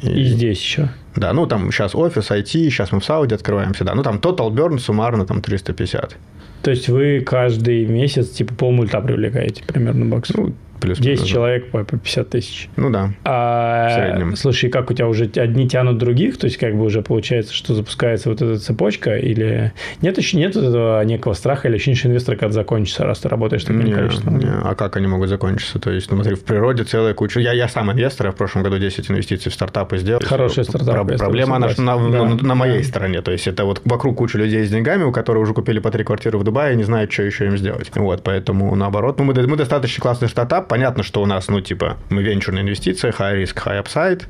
и, и здесь еще. Да, ну там сейчас офис, IT, сейчас мы в Сауде открываемся, да. Ну там total burn суммарно там 350. То есть вы каждый месяц типа полмульта привлекаете примерно бакс? Ну, плюс 10 человек по 50 тысяч. Ну да. А, в среднем. Слушай, как у тебя уже одни тянут других? То есть, как бы уже получается, что запускается вот эта цепочка, или нет еще нет этого некого страха или ощущения, что инвестор когда закончится, раз ты работаешь таким не, количеством? Не. А как они могут закончиться? То есть, ну, смотри, в природе целая куча. Я, я сам инвестор, я в прошлом году 10 инвестиций в стартапы сделал. Хороший стартап. Про- проблема она на, да. на, на моей стороне. То есть, это вот вокруг куча людей с деньгами, у которых уже купили по три квартиры в Дубае и не знают, что еще им сделать. Вот, поэтому наоборот. Ну, мы, мы достаточно классный стартап. Понятно, что у нас, ну, типа, мы венчурная инвестиция, high risk, high upside.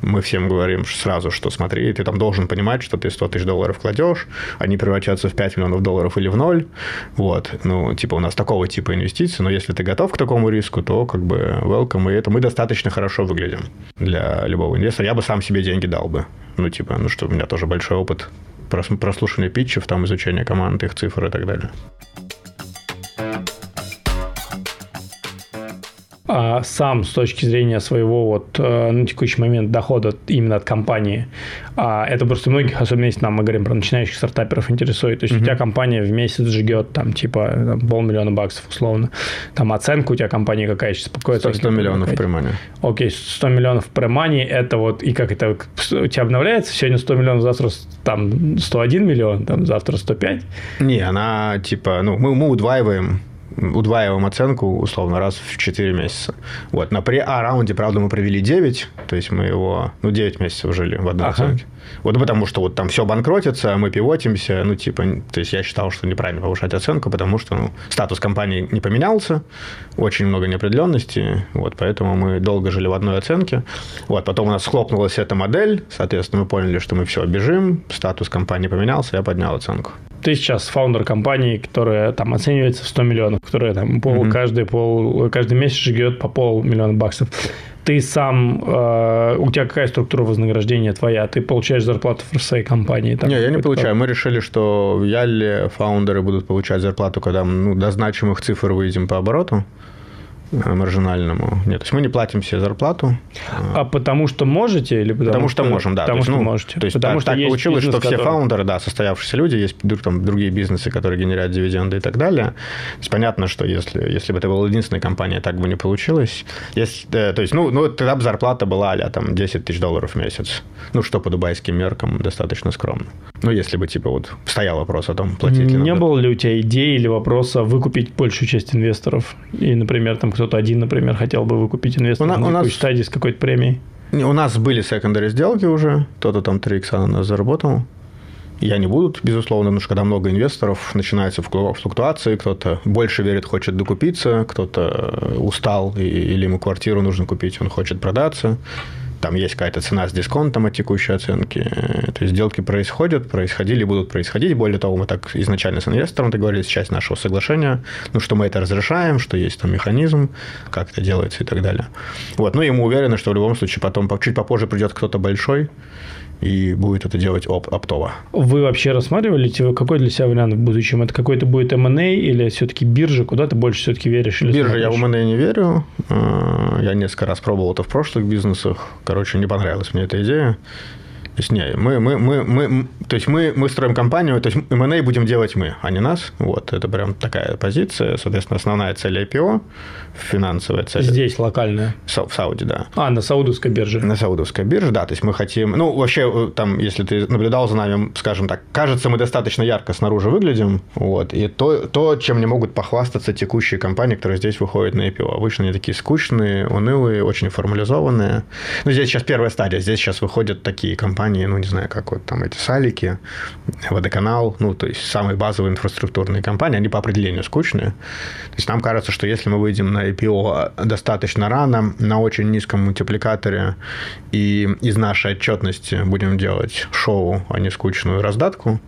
Мы всем говорим сразу, что смотри, ты там должен понимать, что ты 100 тысяч долларов кладешь, они превратятся в 5 миллионов долларов или в ноль. Вот. Ну, типа, у нас такого типа инвестиции, но если ты готов к такому риску, то как бы welcome. И это мы достаточно хорошо выглядим для любого инвестора. Я бы сам себе деньги дал бы. Ну, типа, ну что, у меня тоже большой опыт прослушивания питчев, там, изучения команд, их цифр и так далее. А сам с точки зрения своего вот э, на текущий момент дохода именно от компании, а это просто многих, особенно если нам мы говорим про начинающих стартаперов, интересует. То есть mm-hmm. у тебя компания в месяц жгет там типа там, полмиллиона баксов условно. Там оценка у тебя компании какая сейчас? Какой 100, 100 миллионов в премане. Окей, 100 миллионов в премане, это вот, и как это у тебя обновляется? Сегодня 100 миллионов, завтра там 101 миллион, там завтра 105? Не, она типа, ну, мы, мы удваиваем удваиваем оценку, условно, раз в 4 месяца. Вот. На pre-A-раунде, правда, мы провели 9, то есть мы его, ну, 9 месяцев жили в одной ага. оценке. Вот потому что вот там все банкротится, мы пивотимся, ну, типа, то есть я считал, что неправильно повышать оценку, потому что, ну, статус компании не поменялся, очень много неопределенности, вот, поэтому мы долго жили в одной оценке. Вот, потом у нас схлопнулась эта модель, соответственно, мы поняли, что мы все, бежим, статус компании поменялся, я поднял оценку ты сейчас фаундер компании, которая там оценивается в 100 миллионов, которая там пол, mm-hmm. каждый, пол, каждый месяц жгет по полмиллиона баксов. Ты сам, э, у тебя какая структура вознаграждения твоя? Ты получаешь зарплату в своей компании? Там, не, я не получаю. Мы решили, что в Ялле фаундеры будут получать зарплату, когда ну, до значимых цифр выйдем по обороту. Э, маржинальному. Нет, то есть мы не платим себе зарплату. А потому что можете или потому, потому что, что можем, да. Потому есть, что ну, можете. То есть потому так, что так получилось, бизнес, что все который... фаундеры, да, состоявшиеся люди, есть там другие бизнесы, которые генерят дивиденды и так далее. То есть понятно, что если, если бы это была единственная компания, так бы не получилось. Есть, э, то есть, ну, ну, тогда бы зарплата была а там 10 тысяч долларов в месяц. Ну, что по дубайским меркам достаточно скромно. Ну, если бы, типа, вот стоял вопрос о том, платить ли Не надо. было ли у тебя идеи или вопроса выкупить большую часть инвесторов? И, например, там кто-то один, например, хотел бы выкупить инвесторов У на- нас- стадии с какой-то премией? Не, У нас были секондари сделки уже, кто-то там 3 икса на нас заработал. Я не буду, безусловно, потому что когда много инвесторов, начинаются флу- флуктуации, кто-то больше верит, хочет докупиться, кто-то устал и- или ему квартиру нужно купить, он хочет продаться. Там есть какая-то цена с дисконтом от текущей оценки. То есть сделки происходят, происходили, будут происходить. Более того, мы так изначально с инвестором договорились, часть нашего соглашения, ну, что мы это разрешаем, что есть там механизм, как это делается и так далее. Вот. Ну, и мы уверены, что в любом случае потом, по- чуть попозже придет кто-то большой, и будет это делать оп- оптово. Вы вообще рассматривали какой для себя вариант в будущем? Это какой-то будет M&A или все-таки биржа? Куда ты больше все-таки веришь? Или Биржа я в смотришь? M&A не верю. Э, Я несколько раз пробовал это в прошлых бизнесах. Короче, не понравилась мне эта идея. То есть, не, мы, мы, мы, мы, то есть мы, мы строим компанию, то есть M&A будем делать мы, а не нас. Вот, это прям такая позиция. Соответственно, основная цель IPO, финансовая цель. Здесь локальная. В Сауде, да. А, на саудовской бирже. На саудовской бирже, да. То есть мы хотим... Ну, вообще, э, там, если ты наблюдал за нами, скажем так, кажется, мы достаточно ярко снаружи выглядим. Вот. И то, то чем не могут похвастаться текущие компании, которые здесь выходят на IPO. Обычно они такие скучные, унылые, очень формализованные. Ну, здесь сейчас первая стадия. Здесь сейчас выходят такие компании, ну, не знаю, как вот там эти салики, водоканал, ну, то есть самые базовые инфраструктурные компании, они по определению скучные. То есть нам кажется, что если мы выйдем на IPO достаточно рано, на очень низком мультипликаторе, и из нашей отчетности будем делать шоу, а не скучную раздатку,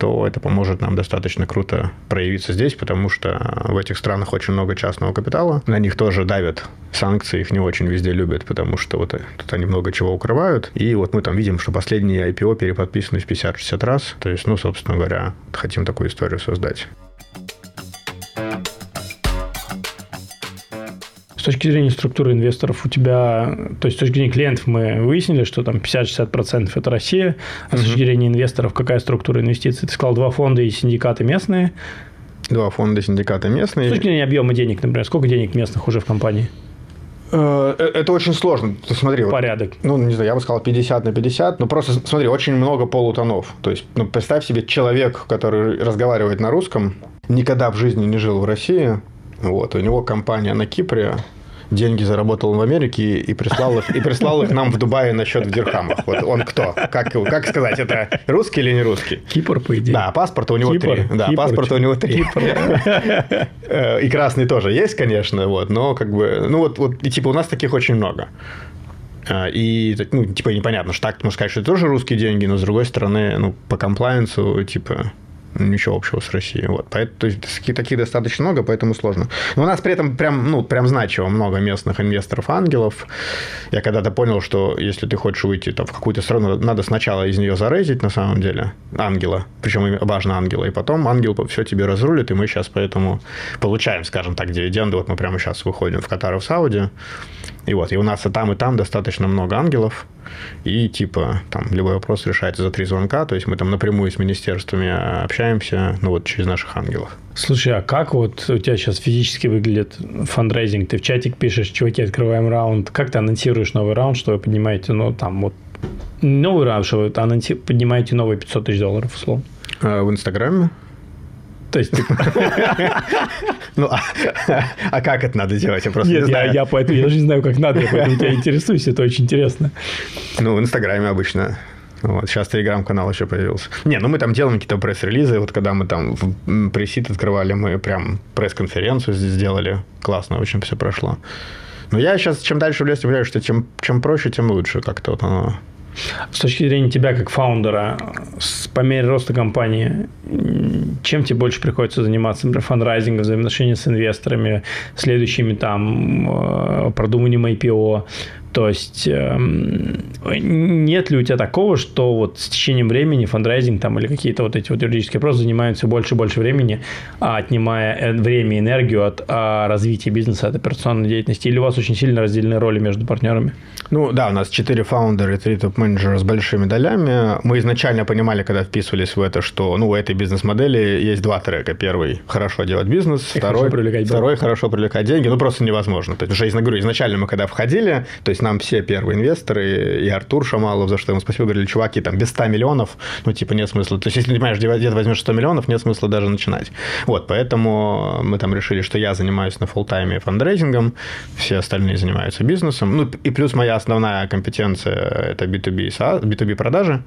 то это поможет нам достаточно круто проявиться здесь, потому что в этих странах очень много частного капитала. На них тоже давят санкции, их не очень везде любят, потому что вот э, тут они много чего укрывают. И вот мы там видим, что последние IPO переподписаны в 50-60 раз. То есть, ну, собственно говоря, хотим такую историю создать. С точки зрения структуры инвесторов у тебя, то есть с точки зрения клиентов мы выяснили, что там 50-60% это Россия, а с точки зрения инвесторов какая структура инвестиций? Ты сказал два фонда и синдикаты местные. Два фонда синдиката С местные. точки зрения объема денег, например, сколько денег местных уже в компании? Э, Это очень сложно. Ты смотри, вот Порядок. ну, не знаю, я бы сказал 50 на 50, но просто, смотри, очень много полутонов. То есть, ну, представь себе человек, который разговаривает на русском, никогда в жизни не жил в России, вот, у него компания на Кипре, деньги заработал в Америке и прислал их, и прислал их нам в Дубае на счет в дирхамах. Вот он кто? Как, как сказать, это русский или не русский? Кипр, по идее. Да, паспорта у него Кипр, три. Да, Кипр, паспорта у него три. Кипр. Э, И красный тоже есть, конечно, вот, но как бы, ну вот, вот, и типа у нас таких очень много. А, И, ну, типа, непонятно, что так можешь сказать, что это тоже русские деньги, но с другой стороны, ну, по комплайенсу, типа, ничего общего с Россией. Вот. Поэтому, то есть, таких, таких достаточно много, поэтому сложно. Но у нас при этом прям, ну, прям значимо много местных инвесторов-ангелов. Я когда-то понял, что если ты хочешь выйти там, в какую-то страну, надо сначала из нее зарейзить, на самом деле, ангела. Причем важно ангела. И потом ангел все тебе разрулит, и мы сейчас поэтому получаем, скажем так, дивиденды. Вот мы прямо сейчас выходим в Катар и в Сауди. И вот, и у нас и там, и там достаточно много ангелов. И типа там любой вопрос решается за три звонка. То есть мы там напрямую с министерствами общаемся, ну вот через наших ангелов. Слушай, а как вот у тебя сейчас физически выглядит фандрейзинг? Ты в чатик пишешь, чуваки, открываем раунд. Как ты анонсируешь новый раунд, что вы поднимаете, ну, там вот новый раунд, что вы анонси- поднимаете новые 500 тысяч долларов, условно? А в Инстаграме? То есть, типа, Ну, а, а как это надо делать? Я просто не нет, знаю. я поэтому, я даже не знаю, как надо, я поэтому тебя интересуюсь, это очень интересно. Ну, в Инстаграме обычно. Вот, сейчас Телеграм-канал еще появился. Не, ну мы там делаем какие-то пресс-релизы. Вот когда мы там в pre-seed открывали, мы прям пресс-конференцию здесь сделали. Классно очень все прошло. Но я сейчас, чем дальше в лес, понимаю, что чем, чем проще, тем лучше. Как-то вот оно... С точки зрения тебя как фаундера, с- по мере роста компании, чем тебе больше приходится заниматься, например, фандрайзингом, взаимоотношения с инвесторами, следующими там э, продуманием IPO, То есть эм, нет ли у тебя такого, что вот с течением времени фандрайзинг там или какие-то вот эти вот юридические вопросы занимают все больше и больше времени, а отнимая э, время и энергию от а, развития бизнеса, от операционной деятельности? Или у вас очень сильно разделены роли между партнерами? Ну да, у нас четыре фаундера и три топ-менеджера с большими долями. Мы изначально понимали, когда вписывались в это, что ну, у этой бизнес-модели есть два трека. Первый – хорошо делать бизнес, и второй, хорошо привлекать второй – хорошо привлекать деньги. Ну просто невозможно. То есть, уже, говорю, изначально мы когда входили, то есть есть нам все первые инвесторы, и Артур Шамалов, за что ему спасибо, говорили, чуваки, там, без 100 миллионов, ну, типа, нет смысла. То есть, если, ты понимаешь, где возьмешь 100 миллионов, нет смысла даже начинать. Вот, поэтому мы там решили, что я занимаюсь на full-time е фандрейзингом, все остальные занимаются бизнесом. Ну, и плюс моя основная компетенция – это B2B, B2B продажи,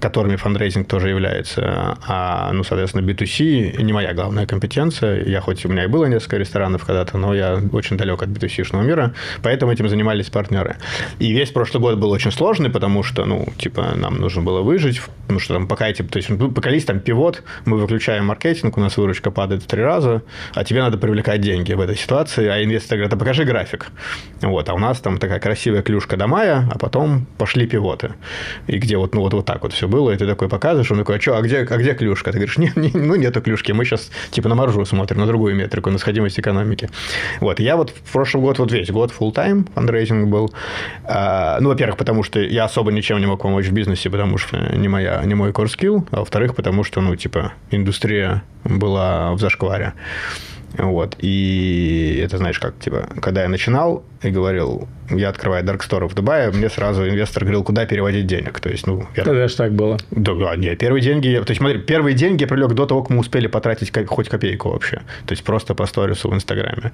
которыми фандрейзинг тоже является. А, ну, соответственно, B2C не моя главная компетенция. Я хоть у меня и было несколько ресторанов когда-то, но я очень далек от B2C-шного мира, поэтому этим занимались партнеры. И весь прошлый год был очень сложный, потому что, ну, типа, нам нужно было выжить, потому что там пока эти, то есть, ну, пока есть там пивот, мы выключаем маркетинг, у нас выручка падает в три раза, а тебе надо привлекать деньги в этой ситуации, а инвестор говорит, а покажи график. Вот, а у нас там такая красивая клюшка до мая, а потом пошли пивоты. И где вот, ну, вот, вот так вот все было, и ты такой показываешь, он такой, а что, а где, а где клюшка? Ты говоришь, не, не, ну, нету клюшки, мы сейчас, типа, на маржу смотрим, на другую метрику, на сходимость экономики. Вот, я вот в прошлом год, вот весь год full фандрейзинг был. А, ну, во-первых, потому что я особо ничем не мог помочь в бизнесе, потому что не, моя, не мой core skill, а во-вторых, потому что, ну, типа, индустрия была в зашкваре. Вот. И это, знаешь, как, типа, когда я начинал и говорил, я открываю Dark Store в Дубае, мне сразу инвестор говорил, куда переводить денег. То есть, ну... Я... Тогда же так было. Да, да, нет, первые деньги... То есть, смотри, первые деньги я привлек до того, как мы успели потратить хоть копейку вообще. То есть, просто по сторису в Инстаграме.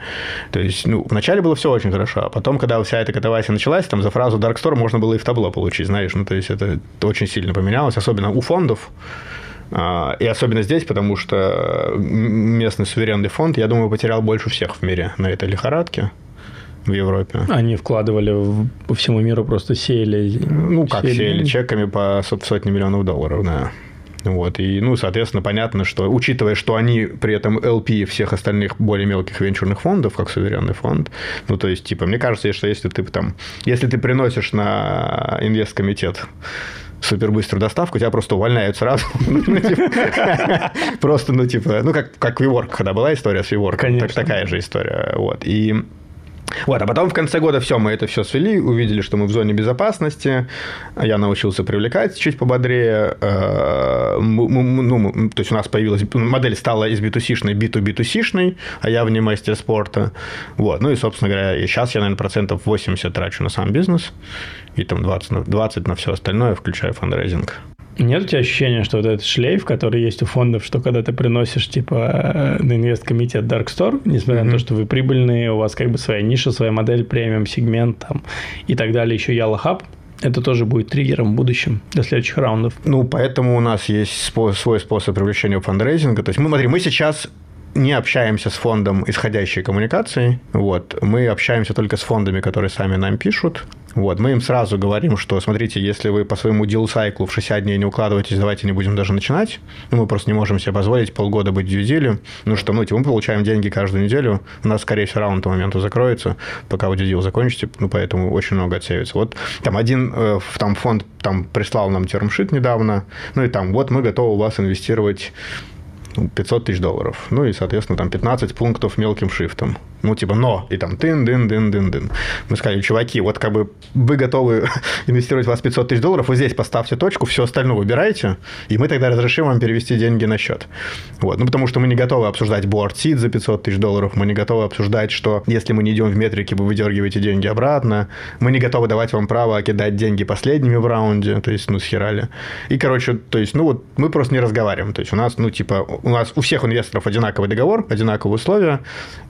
То есть, ну, вначале было все очень хорошо, а потом, когда вся эта катавасия началась, там за фразу Dark Store можно было и в табло получить, знаешь. Ну, то есть, это очень сильно поменялось, особенно у фондов. А, и особенно здесь, потому что местный суверенный фонд, я думаю, потерял больше всех в мире на этой лихорадке в Европе. Они вкладывали в, по всему миру, просто сеяли. Ну, как сеяли, сеяли чеками по сотни миллионов долларов, да. Вот. И, ну, соответственно, понятно, что, учитывая, что они при этом LP всех остальных более мелких венчурных фондов, как суверенный фонд, ну, то есть, типа, мне кажется, что если ты там, если ты приносишь на инвесткомитет супербыструю доставку, тебя просто увольняют сразу. Ну, типа, просто, ну, типа, ну, как, как WeWork, когда была история с WeWork. Такая же история. Вот. И вот, а потом в конце года все, мы это все свели, увидели, что мы в зоне безопасности. Я научился привлекать чуть пободрее. Э, ну, то есть у нас появилась модель стала из B2C-шной B2B2C-шной, а я вне мастер спорта. Вот, ну и, собственно говоря, и сейчас я, наверное, процентов 80 трачу на сам бизнес, и там 20 на, 20 на все остальное, включая фандрейзинг. Нет у тебя ощущения, что вот этот шлейф, который есть у фондов, что когда ты приносишь, типа, на инвест-комитет Dark Store, несмотря mm-hmm. на то, что вы прибыльные, у вас как бы своя ниша, своя модель, премиум, сегмент там и так далее, еще Yalla Hub, это тоже будет триггером в будущем для следующих раундов. Ну, поэтому у нас есть свой способ привлечения фандрейзинга. То есть, мы, смотри, мы сейчас не общаемся с фондом исходящей коммуникации. Вот. Мы общаемся только с фондами, которые сами нам пишут. Вот, мы им сразу говорим, что, смотрите, если вы по своему deal сайклу в 60 дней не укладываетесь, давайте не будем даже начинать. Ну, мы просто не можем себе позволить полгода быть в дьюдиле. Ну, что, ну, типа, мы получаем деньги каждую неделю. У нас, скорее всего, раунд к моменту закроется, пока вы дьюдил закончите. Ну, поэтому очень много отсеивается. Вот там один э, там фонд там прислал нам термшит недавно. Ну, и там, вот мы готовы у вас инвестировать 500 тысяч долларов. Ну и, соответственно, там 15 пунктов мелким шрифтом. Ну, типа, но, и там тын дын дын дын дын Мы сказали, чуваки, вот как бы вы готовы инвестировать в вас 500 тысяч долларов, вы здесь поставьте точку, все остальное выбирайте, и мы тогда разрешим вам перевести деньги на счет. Вот. Ну, потому что мы не готовы обсуждать board seed за 500 тысяч долларов, мы не готовы обсуждать, что если мы не идем в метрики, вы выдергиваете деньги обратно, мы не готовы давать вам право кидать деньги последними в раунде, то есть, ну, схерали. И, короче, то есть, ну, вот мы просто не разговариваем. То есть, у нас, ну, типа, у нас у всех инвесторов одинаковый договор, одинаковые условия,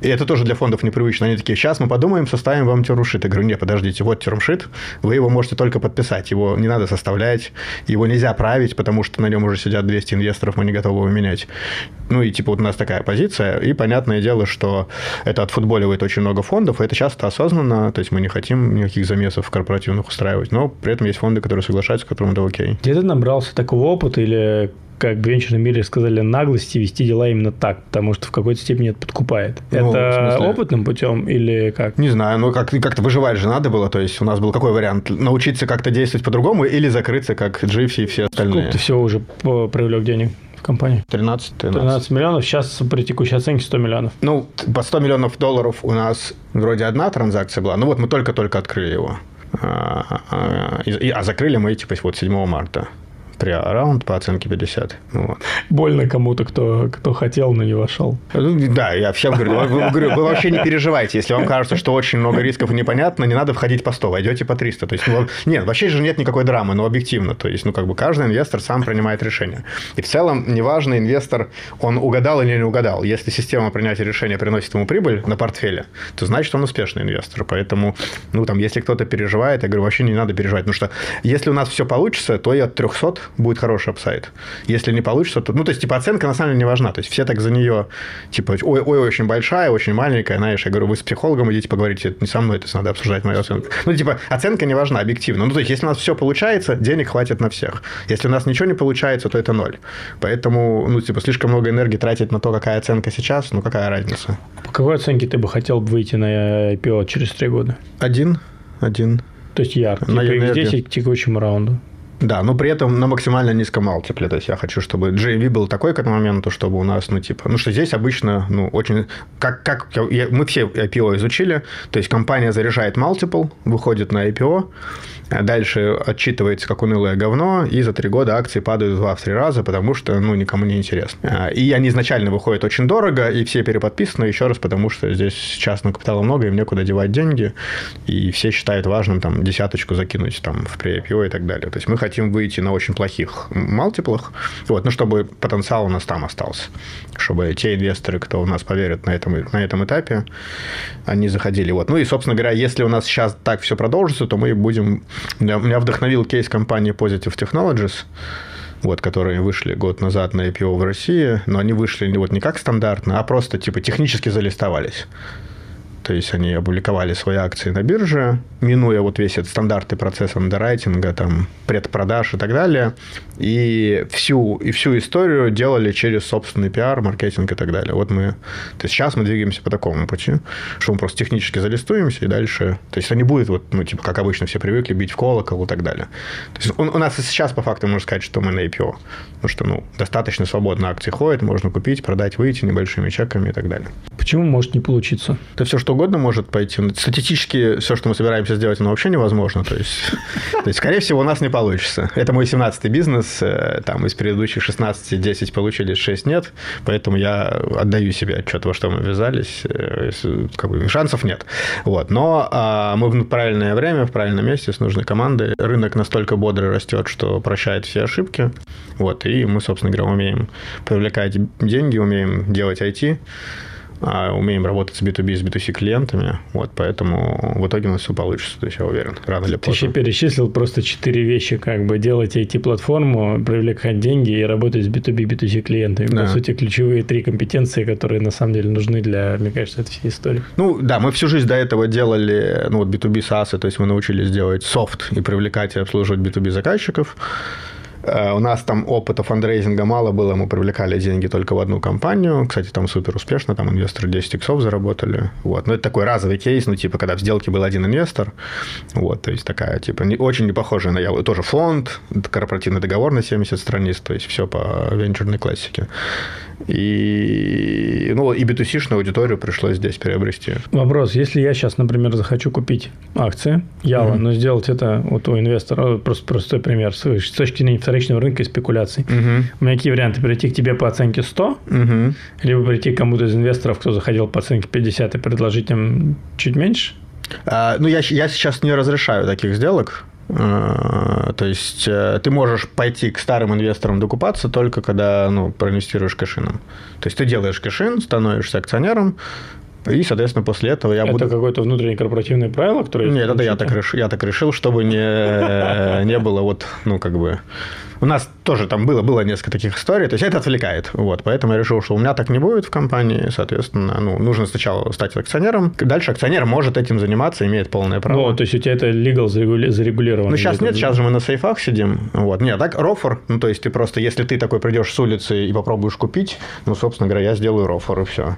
и это тоже для фондов непривычно. Они такие, сейчас мы подумаем, составим вам термшит. Я говорю, нет, подождите, вот термшит, вы его можете только подписать, его не надо составлять, его нельзя править, потому что на нем уже сидят 200 инвесторов, мы не готовы его менять. Ну и типа вот у нас такая позиция, и понятное дело, что это отфутболивает очень много фондов, и это часто осознанно, то есть мы не хотим никаких замесов корпоративных устраивать, но при этом есть фонды, которые соглашаются, которым это окей. Где ты набрался такого опыта или как венчурном мире сказали, наглости вести дела именно так, потому что в какой-то степени это подкупает. Ну, это опытным путем или как? Не знаю, ну как, как-то выживать же надо было, то есть у нас был какой вариант? Научиться как-то действовать по-другому или закрыться, как Дживси и все остальные? Сколько ты всего уже привлек денег? в компании? 13, 13. 13 миллионов, сейчас при текущей оценке 100 миллионов. Ну, по 100 миллионов долларов у нас вроде одна транзакция была, ну вот мы только-только открыли его. А, а, а закрыли мы типа вот 7 марта раунд по оценке 50. Вот. Больно кому-то, кто, кто хотел, но не вошел. Ну, да, я всем говорю, вы, говорю, вы вообще не переживайте. Если вам кажется, что очень много рисков и непонятно, не надо входить по 100, войдете по 300. То есть, ну, нет, вообще же нет никакой драмы, но объективно. То есть, ну, как бы каждый инвестор сам принимает решение. И в целом, неважно, инвестор, он угадал или не угадал. Если система принятия решения приносит ему прибыль на портфеле, то значит, он успешный инвестор. Поэтому, ну, там, если кто-то переживает, я говорю, вообще не надо переживать. Потому что если у нас все получится, то и от 300 будет хороший апсайд. Если не получится, то... Ну, то есть, типа, оценка на самом деле не важна. То есть, все так за нее, типа, ой, ой, очень большая, очень маленькая, знаешь, я говорю, вы с психологом идите поговорите, это не со мной, это надо обсуждать мою оценку. Ну, типа, оценка не важна, объективно. Ну, то есть, если у нас все получается, денег хватит на всех. Если у нас ничего не получается, то это ноль. Поэтому, ну, типа, слишком много энергии тратить на то, какая оценка сейчас, ну, какая разница. По какой оценке ты бы хотел выйти на IPO через три года? Один. Один. То есть ярко. Типа X10 к текущему раунду. Да, но при этом на максимально низком малтипле. То есть я хочу, чтобы JV был такой к этому моменту, чтобы у нас, ну, типа, ну, что здесь обычно, ну, очень... Как, как я, мы все IPO изучили, то есть компания заряжает multiple, выходит на IPO, Дальше отчитывается как унылое говно, и за три года акции падают в 2-3 раза, потому что, ну, никому не интересно. А, и они изначально выходят очень дорого, и все переподписаны еще раз, потому что здесь частного капитала много, им некуда девать деньги, и все считают важным там десяточку закинуть там в pre-IPO и так далее. То есть мы хотим выйти на очень плохих мультиплах, вот, ну, чтобы потенциал у нас там остался, чтобы те инвесторы, кто у нас поверят на этом, на этом этапе, они заходили. Вот. Ну и, собственно говоря, если у нас сейчас так все продолжится, то мы будем меня, меня вдохновил кейс компании Positive Technologies, вот, которые вышли год назад на IPO в России, но они вышли вот не как стандартно, а просто типа технически залистовались. То есть они опубликовали свои акции на бирже, минуя вот весь этот стандартный процесс андеррайтинга, там, предпродаж и так далее. И всю, и всю историю делали через собственный пиар, маркетинг и так далее. Вот мы... То есть сейчас мы двигаемся по такому пути, что мы просто технически залистуемся и дальше... То есть это не будет вот, ну, типа, как обычно все привыкли, бить в колокол и так далее. То есть у, у нас и сейчас по факту можно сказать, что мы на IPO. Потому что, ну, достаточно свободно акции ходят, можно купить, продать, выйти небольшими чеками и так далее. Почему может не получиться? Это все, что что угодно может пойти. Статистически все, что мы собираемся сделать, оно вообще невозможно. То есть, то есть скорее всего, у нас не получится. Это мой 17-й бизнес. Э, там из предыдущих 16 10 получились, 6 нет. Поэтому я отдаю себе отчет, во что мы ввязались. Э, как бы, шансов нет. Вот. Но а, мы в правильное время, в правильном месте, с нужной командой. Рынок настолько бодро растет, что прощает все ошибки. Вот. И мы, собственно говоря, умеем привлекать деньги, умеем делать IT а умеем работать с B2B, с B2C клиентами, вот, поэтому в итоге у нас все получится, то есть я уверен, рано или поздно. Ты еще перечислил просто четыре вещи, как бы делать IT-платформу, привлекать деньги и работать с B2B, B2C клиентами. Да. По сути, ключевые три компетенции, которые на самом деле нужны для, мне кажется, этой всей истории. Ну, да, мы всю жизнь до этого делали, ну, вот B2B SaaS, то есть мы научились делать софт и привлекать и обслуживать B2B заказчиков, у нас там опыта фандрейзинга мало было, мы привлекали деньги только в одну компанию. Кстати, там супер успешно, там инвесторы 10 иксов заработали. Вот. Но это такой разовый кейс, ну, типа, когда в сделке был один инвестор. Вот, то есть такая, типа, не, очень не похожая на Яву. Тоже фонд, корпоративный договор на 70 страниц, то есть все по венчурной классике. И, ну, и B2C-шную аудиторию пришлось здесь приобрести. Вопрос. Если я сейчас, например, захочу купить акции Ява, mm-hmm. но сделать это вот у инвестора, просто простой пример, с точки зрения вторичного рынка и спекуляций. Mm-hmm. У меня какие варианты? Прийти к тебе по оценке 100, mm-hmm. либо прийти к кому-то из инвесторов, кто заходил по оценке 50 и предложить им чуть меньше? А, ну, я, я сейчас не разрешаю таких сделок. А, то есть э, ты можешь пойти к старым инвесторам докупаться только когда ну, проинвестируешь кэшином. То есть ты делаешь кэшин, становишься акционером, и, соответственно, после этого я это буду... Это какое-то внутреннее корпоративное правило, которое... Нет, это я так, решил, я так решил, чтобы не, не было вот, ну, как бы у нас тоже там было, было несколько таких историй, то есть это отвлекает. Вот, поэтому я решил, что у меня так не будет в компании, соответственно, ну, нужно сначала стать акционером, дальше акционер может этим заниматься, имеет полное право. Ну, то есть у тебя это legal зарегулировано? Ну, сейчас нет, сейчас же мы на сейфах сидим. Вот. Нет, так рофер, ну, то есть ты просто, если ты такой придешь с улицы и попробуешь купить, ну, собственно говоря, я сделаю рофер, и все.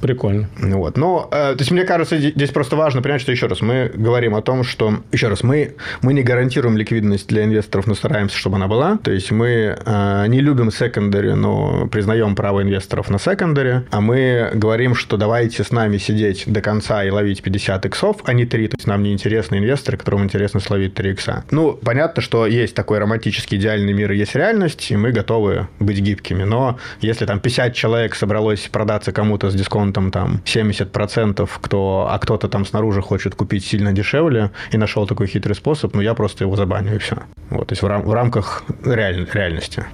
Прикольно. Вот. Но, э, то есть, мне кажется, здесь просто важно понять, что, еще раз, мы говорим о том, что, еще раз, мы, мы не гарантируем ликвидность для инвесторов, но стараемся, чтобы она была. То есть, мы э, не любим секондари, но признаем право инвесторов на секондари, а мы говорим, что давайте с нами сидеть до конца и ловить 50 иксов, а не 3. То есть, нам не интересны инвесторы, которым интересно словить 3 икса. Ну, понятно, что есть такой романтический идеальный мир и есть реальность, и мы готовы быть гибкими. Но если там 50 человек собралось продаться кому-то с дисконтом там 70%, кто, а кто-то там снаружи хочет купить сильно дешевле и нашел такой хитрый способ, ну, я просто его забаню, и все. Вот, то есть в, рам- в рамках реаль- реальности.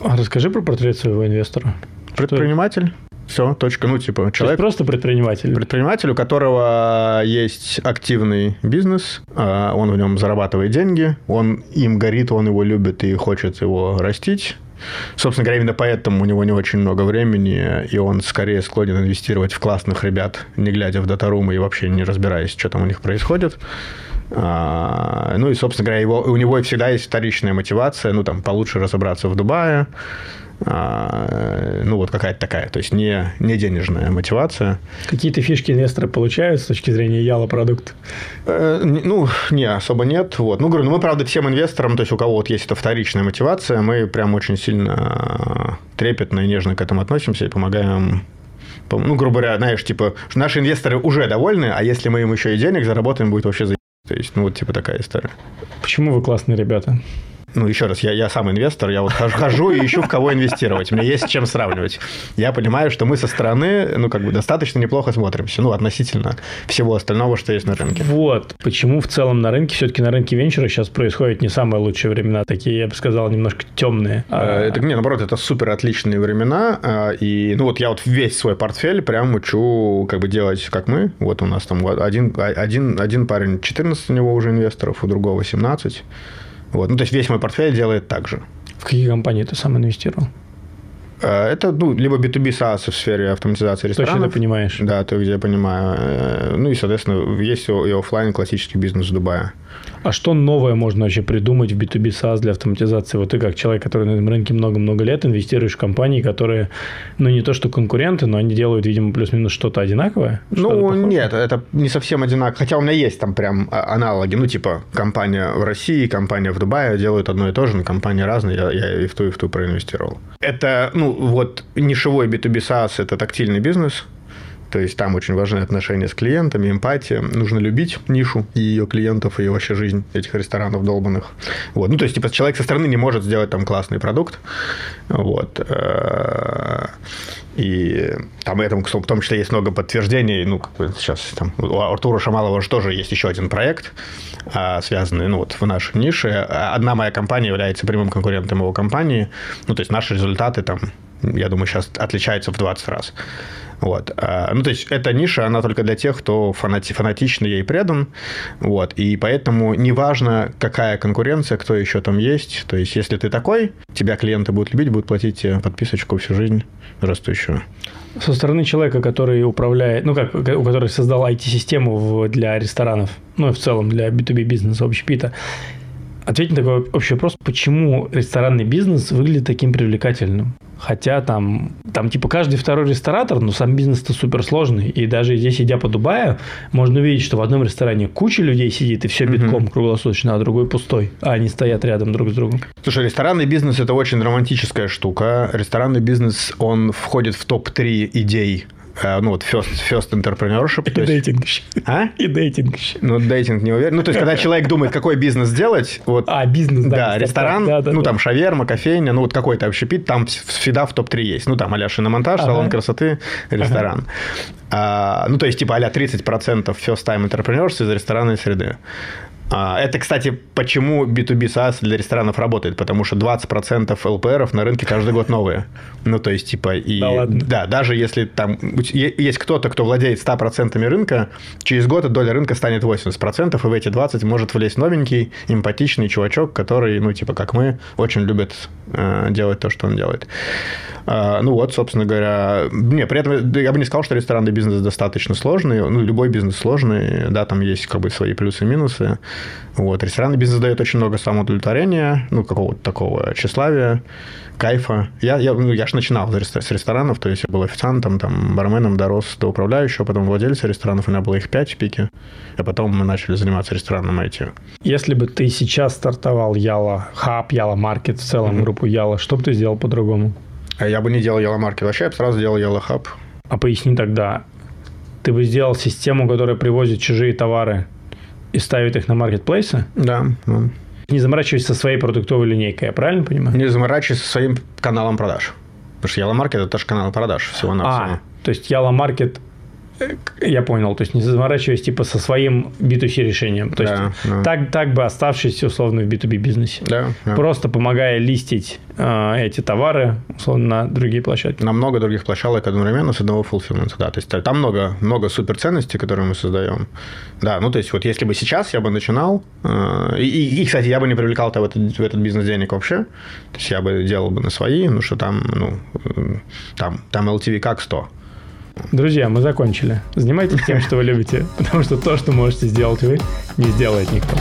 А расскажи про портрет своего инвестора. Предприниматель. Все, точка. Ну, типа, человек... просто предприниматель? Предприниматель, у которого есть активный бизнес, а, он в нем зарабатывает деньги, он им горит, он его любит и хочет его растить. Собственно говоря, именно поэтому у него не очень много времени, и он скорее склонен инвестировать в классных ребят, не глядя в датарумы и вообще не разбираясь, что там у них происходит. А, ну и, собственно говоря, его, у него всегда есть вторичная мотивация, ну там получше разобраться в Дубае, ну, вот какая-то такая, то есть не, не денежная мотивация. Какие-то фишки инвесторы получают с точки зрения Яла продукта? Э, ну, не, особо нет. Вот. Ну, говорю, ну, мы, правда, всем инвесторам, то есть у кого вот есть эта вторичная мотивация, мы прям очень сильно трепетно и нежно к этому относимся и помогаем ну, грубо говоря, знаешь, типа, наши инвесторы уже довольны, а если мы им еще и денег заработаем, будет вообще за... То есть, ну, вот типа такая история. Почему вы классные ребята? Ну, еще раз, я, я сам инвестор, я вот хожу и ищу, в кого инвестировать. У меня есть с чем сравнивать. Я понимаю, что мы со стороны, ну, как бы достаточно неплохо смотримся, ну, относительно всего остального, что есть на рынке. Вот. Почему в целом на рынке, все-таки на рынке венчура сейчас происходят не самые лучшие времена, такие, я бы сказал, немножко темные. А, это, не, наоборот, это супер отличные времена, а, и, ну, вот я вот весь свой портфель прям учу, как бы делать, как мы. Вот у нас там один, один, один парень, 14 у него уже инвесторов, у другого 17. Вот. Ну, то есть весь мой портфель делает так же. В какие компании ты сам инвестировал? Э, это ну, либо B2B SaaS в сфере автоматизации ресторанов. Точно ты понимаешь. Да, то, где я понимаю. Э, ну и, соответственно, есть и офлайн классический бизнес в Дубае. А что новое можно вообще придумать в B2B SaaS для автоматизации? Вот ты как человек, который на этом рынке много-много лет, инвестируешь в компании, которые, ну, не то что конкуренты, но они делают, видимо, плюс-минус что-то одинаковое? Ну, нет, это не совсем одинаково. Хотя у меня есть там прям а, аналоги. Ну, типа, компания в России, компания в Дубае делают одно и то же, но компании разные. Я, я и в ту, и в ту проинвестировал. Это, ну, вот нишевой B2B SaaS – это тактильный бизнес, то есть там очень важны отношения с клиентами, эмпатия. Нужно любить нишу и ее клиентов, и вообще жизнь этих ресторанов долбанных. Вот. Ну, то есть, типа, человек со стороны не может сделать там классный продукт. Вот. Э, и там этому, в том числе, есть много подтверждений. Ну, как бы сейчас там у Артура Шамалова же тоже есть еще один проект, а, связанный ну, вот, в нашей нише. Одна моя компания является прямым конкурентом его компании. Ну, то есть наши результаты там, я думаю, сейчас отличаются в 20 раз. Вот. А, ну, то есть, эта ниша, она только для тех, кто фанати, фанатично ей предан. Вот. И поэтому неважно, какая конкуренция, кто еще там есть. То есть, если ты такой, тебя клиенты будут любить, будут платить тебе подписочку всю жизнь растущую. Со стороны человека, который управляет, ну как, у который создал IT-систему для ресторанов, ну и в целом для B2B бизнеса, общепита, Ответь на такой общий вопрос, почему ресторанный бизнес выглядит таким привлекательным? Хотя там, там типа каждый второй ресторатор, но сам бизнес-то суперсложный. И даже здесь, идя по Дубаю, можно увидеть, что в одном ресторане куча людей сидит, и все битком mm-hmm. круглосуточно, а другой пустой. А они стоят рядом друг с другом. Слушай, ресторанный бизнес – это очень романтическая штука. Ресторанный бизнес, он входит в топ-3 идей ну, вот first, first entrepreneurship. И дейтинг еще. А? И дейтинг еще. Ну, дейтинг не уверен. Ну, то есть, когда человек думает, какой бизнес сделать, вот... А, бизнес, да. Да, ресторан, да, да, ну, да. там, шаверма, кофейня, ну, вот какой-то общепит, там всегда в топ-3 есть. Ну, там, а-ля шиномонтаж, ага. салон красоты, ресторан. Ага. А, ну, то есть, типа, а-ля 30% first time entrepreneurs из ресторанной среды. А, это, кстати, почему B2B SaaS для ресторанов работает, потому что 20% ЛПРов на рынке каждый год новые. Ну, то есть, типа, и... Да, ладно. да даже если там есть кто-то, кто владеет 100% рынка, через год доля рынка станет 80%, и в эти 20 может влезть новенький, эмпатичный чувачок, который, ну, типа, как мы, очень любит э, делать то, что он делает. Э, ну, вот, собственно говоря... Не, при этом я бы не сказал, что ресторанный бизнес достаточно сложный. Ну, любой бизнес сложный, да, там есть как бы свои плюсы и минусы. Вот. Ресторанный бизнес дает очень много самоудовлетворения, ну, какого-то такого тщеславия, кайфа. Я, я, ну, я же начинал с ресторанов, то есть я был официантом, там, барменом, дорос до управляющего, потом владельца ресторанов, у меня было их пять в пике, а потом мы начали заниматься ресторанным IT. Если бы ты сейчас стартовал Яла Хаб, Яла Маркет, в целом mm-hmm. группу Яла, что бы ты сделал по-другому? А я бы не делал Яла Маркет, вообще я бы сразу делал Яла Хаб. А поясни тогда, ты бы сделал систему, которая привозит чужие товары и ставит их на маркетплейсы? Да. да. Не заморачиваясь со своей продуктовой линейкой, я правильно понимаю? Не заморачиваясь со своим каналом продаж. Потому что Яла Маркет это тоже канал продаж всего на А, то есть Яла Маркет я понял, то есть не заморачиваясь типа со своим B2C решением. То да, есть да. Так, так бы оставшись условно в B2B бизнесе. Да, да. Просто помогая листить э, эти товары условно на другие площадки. На много других площадок одновременно с одного fulfillment. Да, то есть там много, много суперценностей, которые мы создаем. Да, ну то есть вот если бы сейчас я бы начинал, э, и, и, кстати, я бы не привлекал в этот, в этот бизнес денег вообще, то есть я бы делал бы на свои, ну что там, ну, там, там LTV как 100. Друзья, мы закончили. Занимайтесь тем, что вы любите, потому что то, что можете сделать вы, не сделает никто.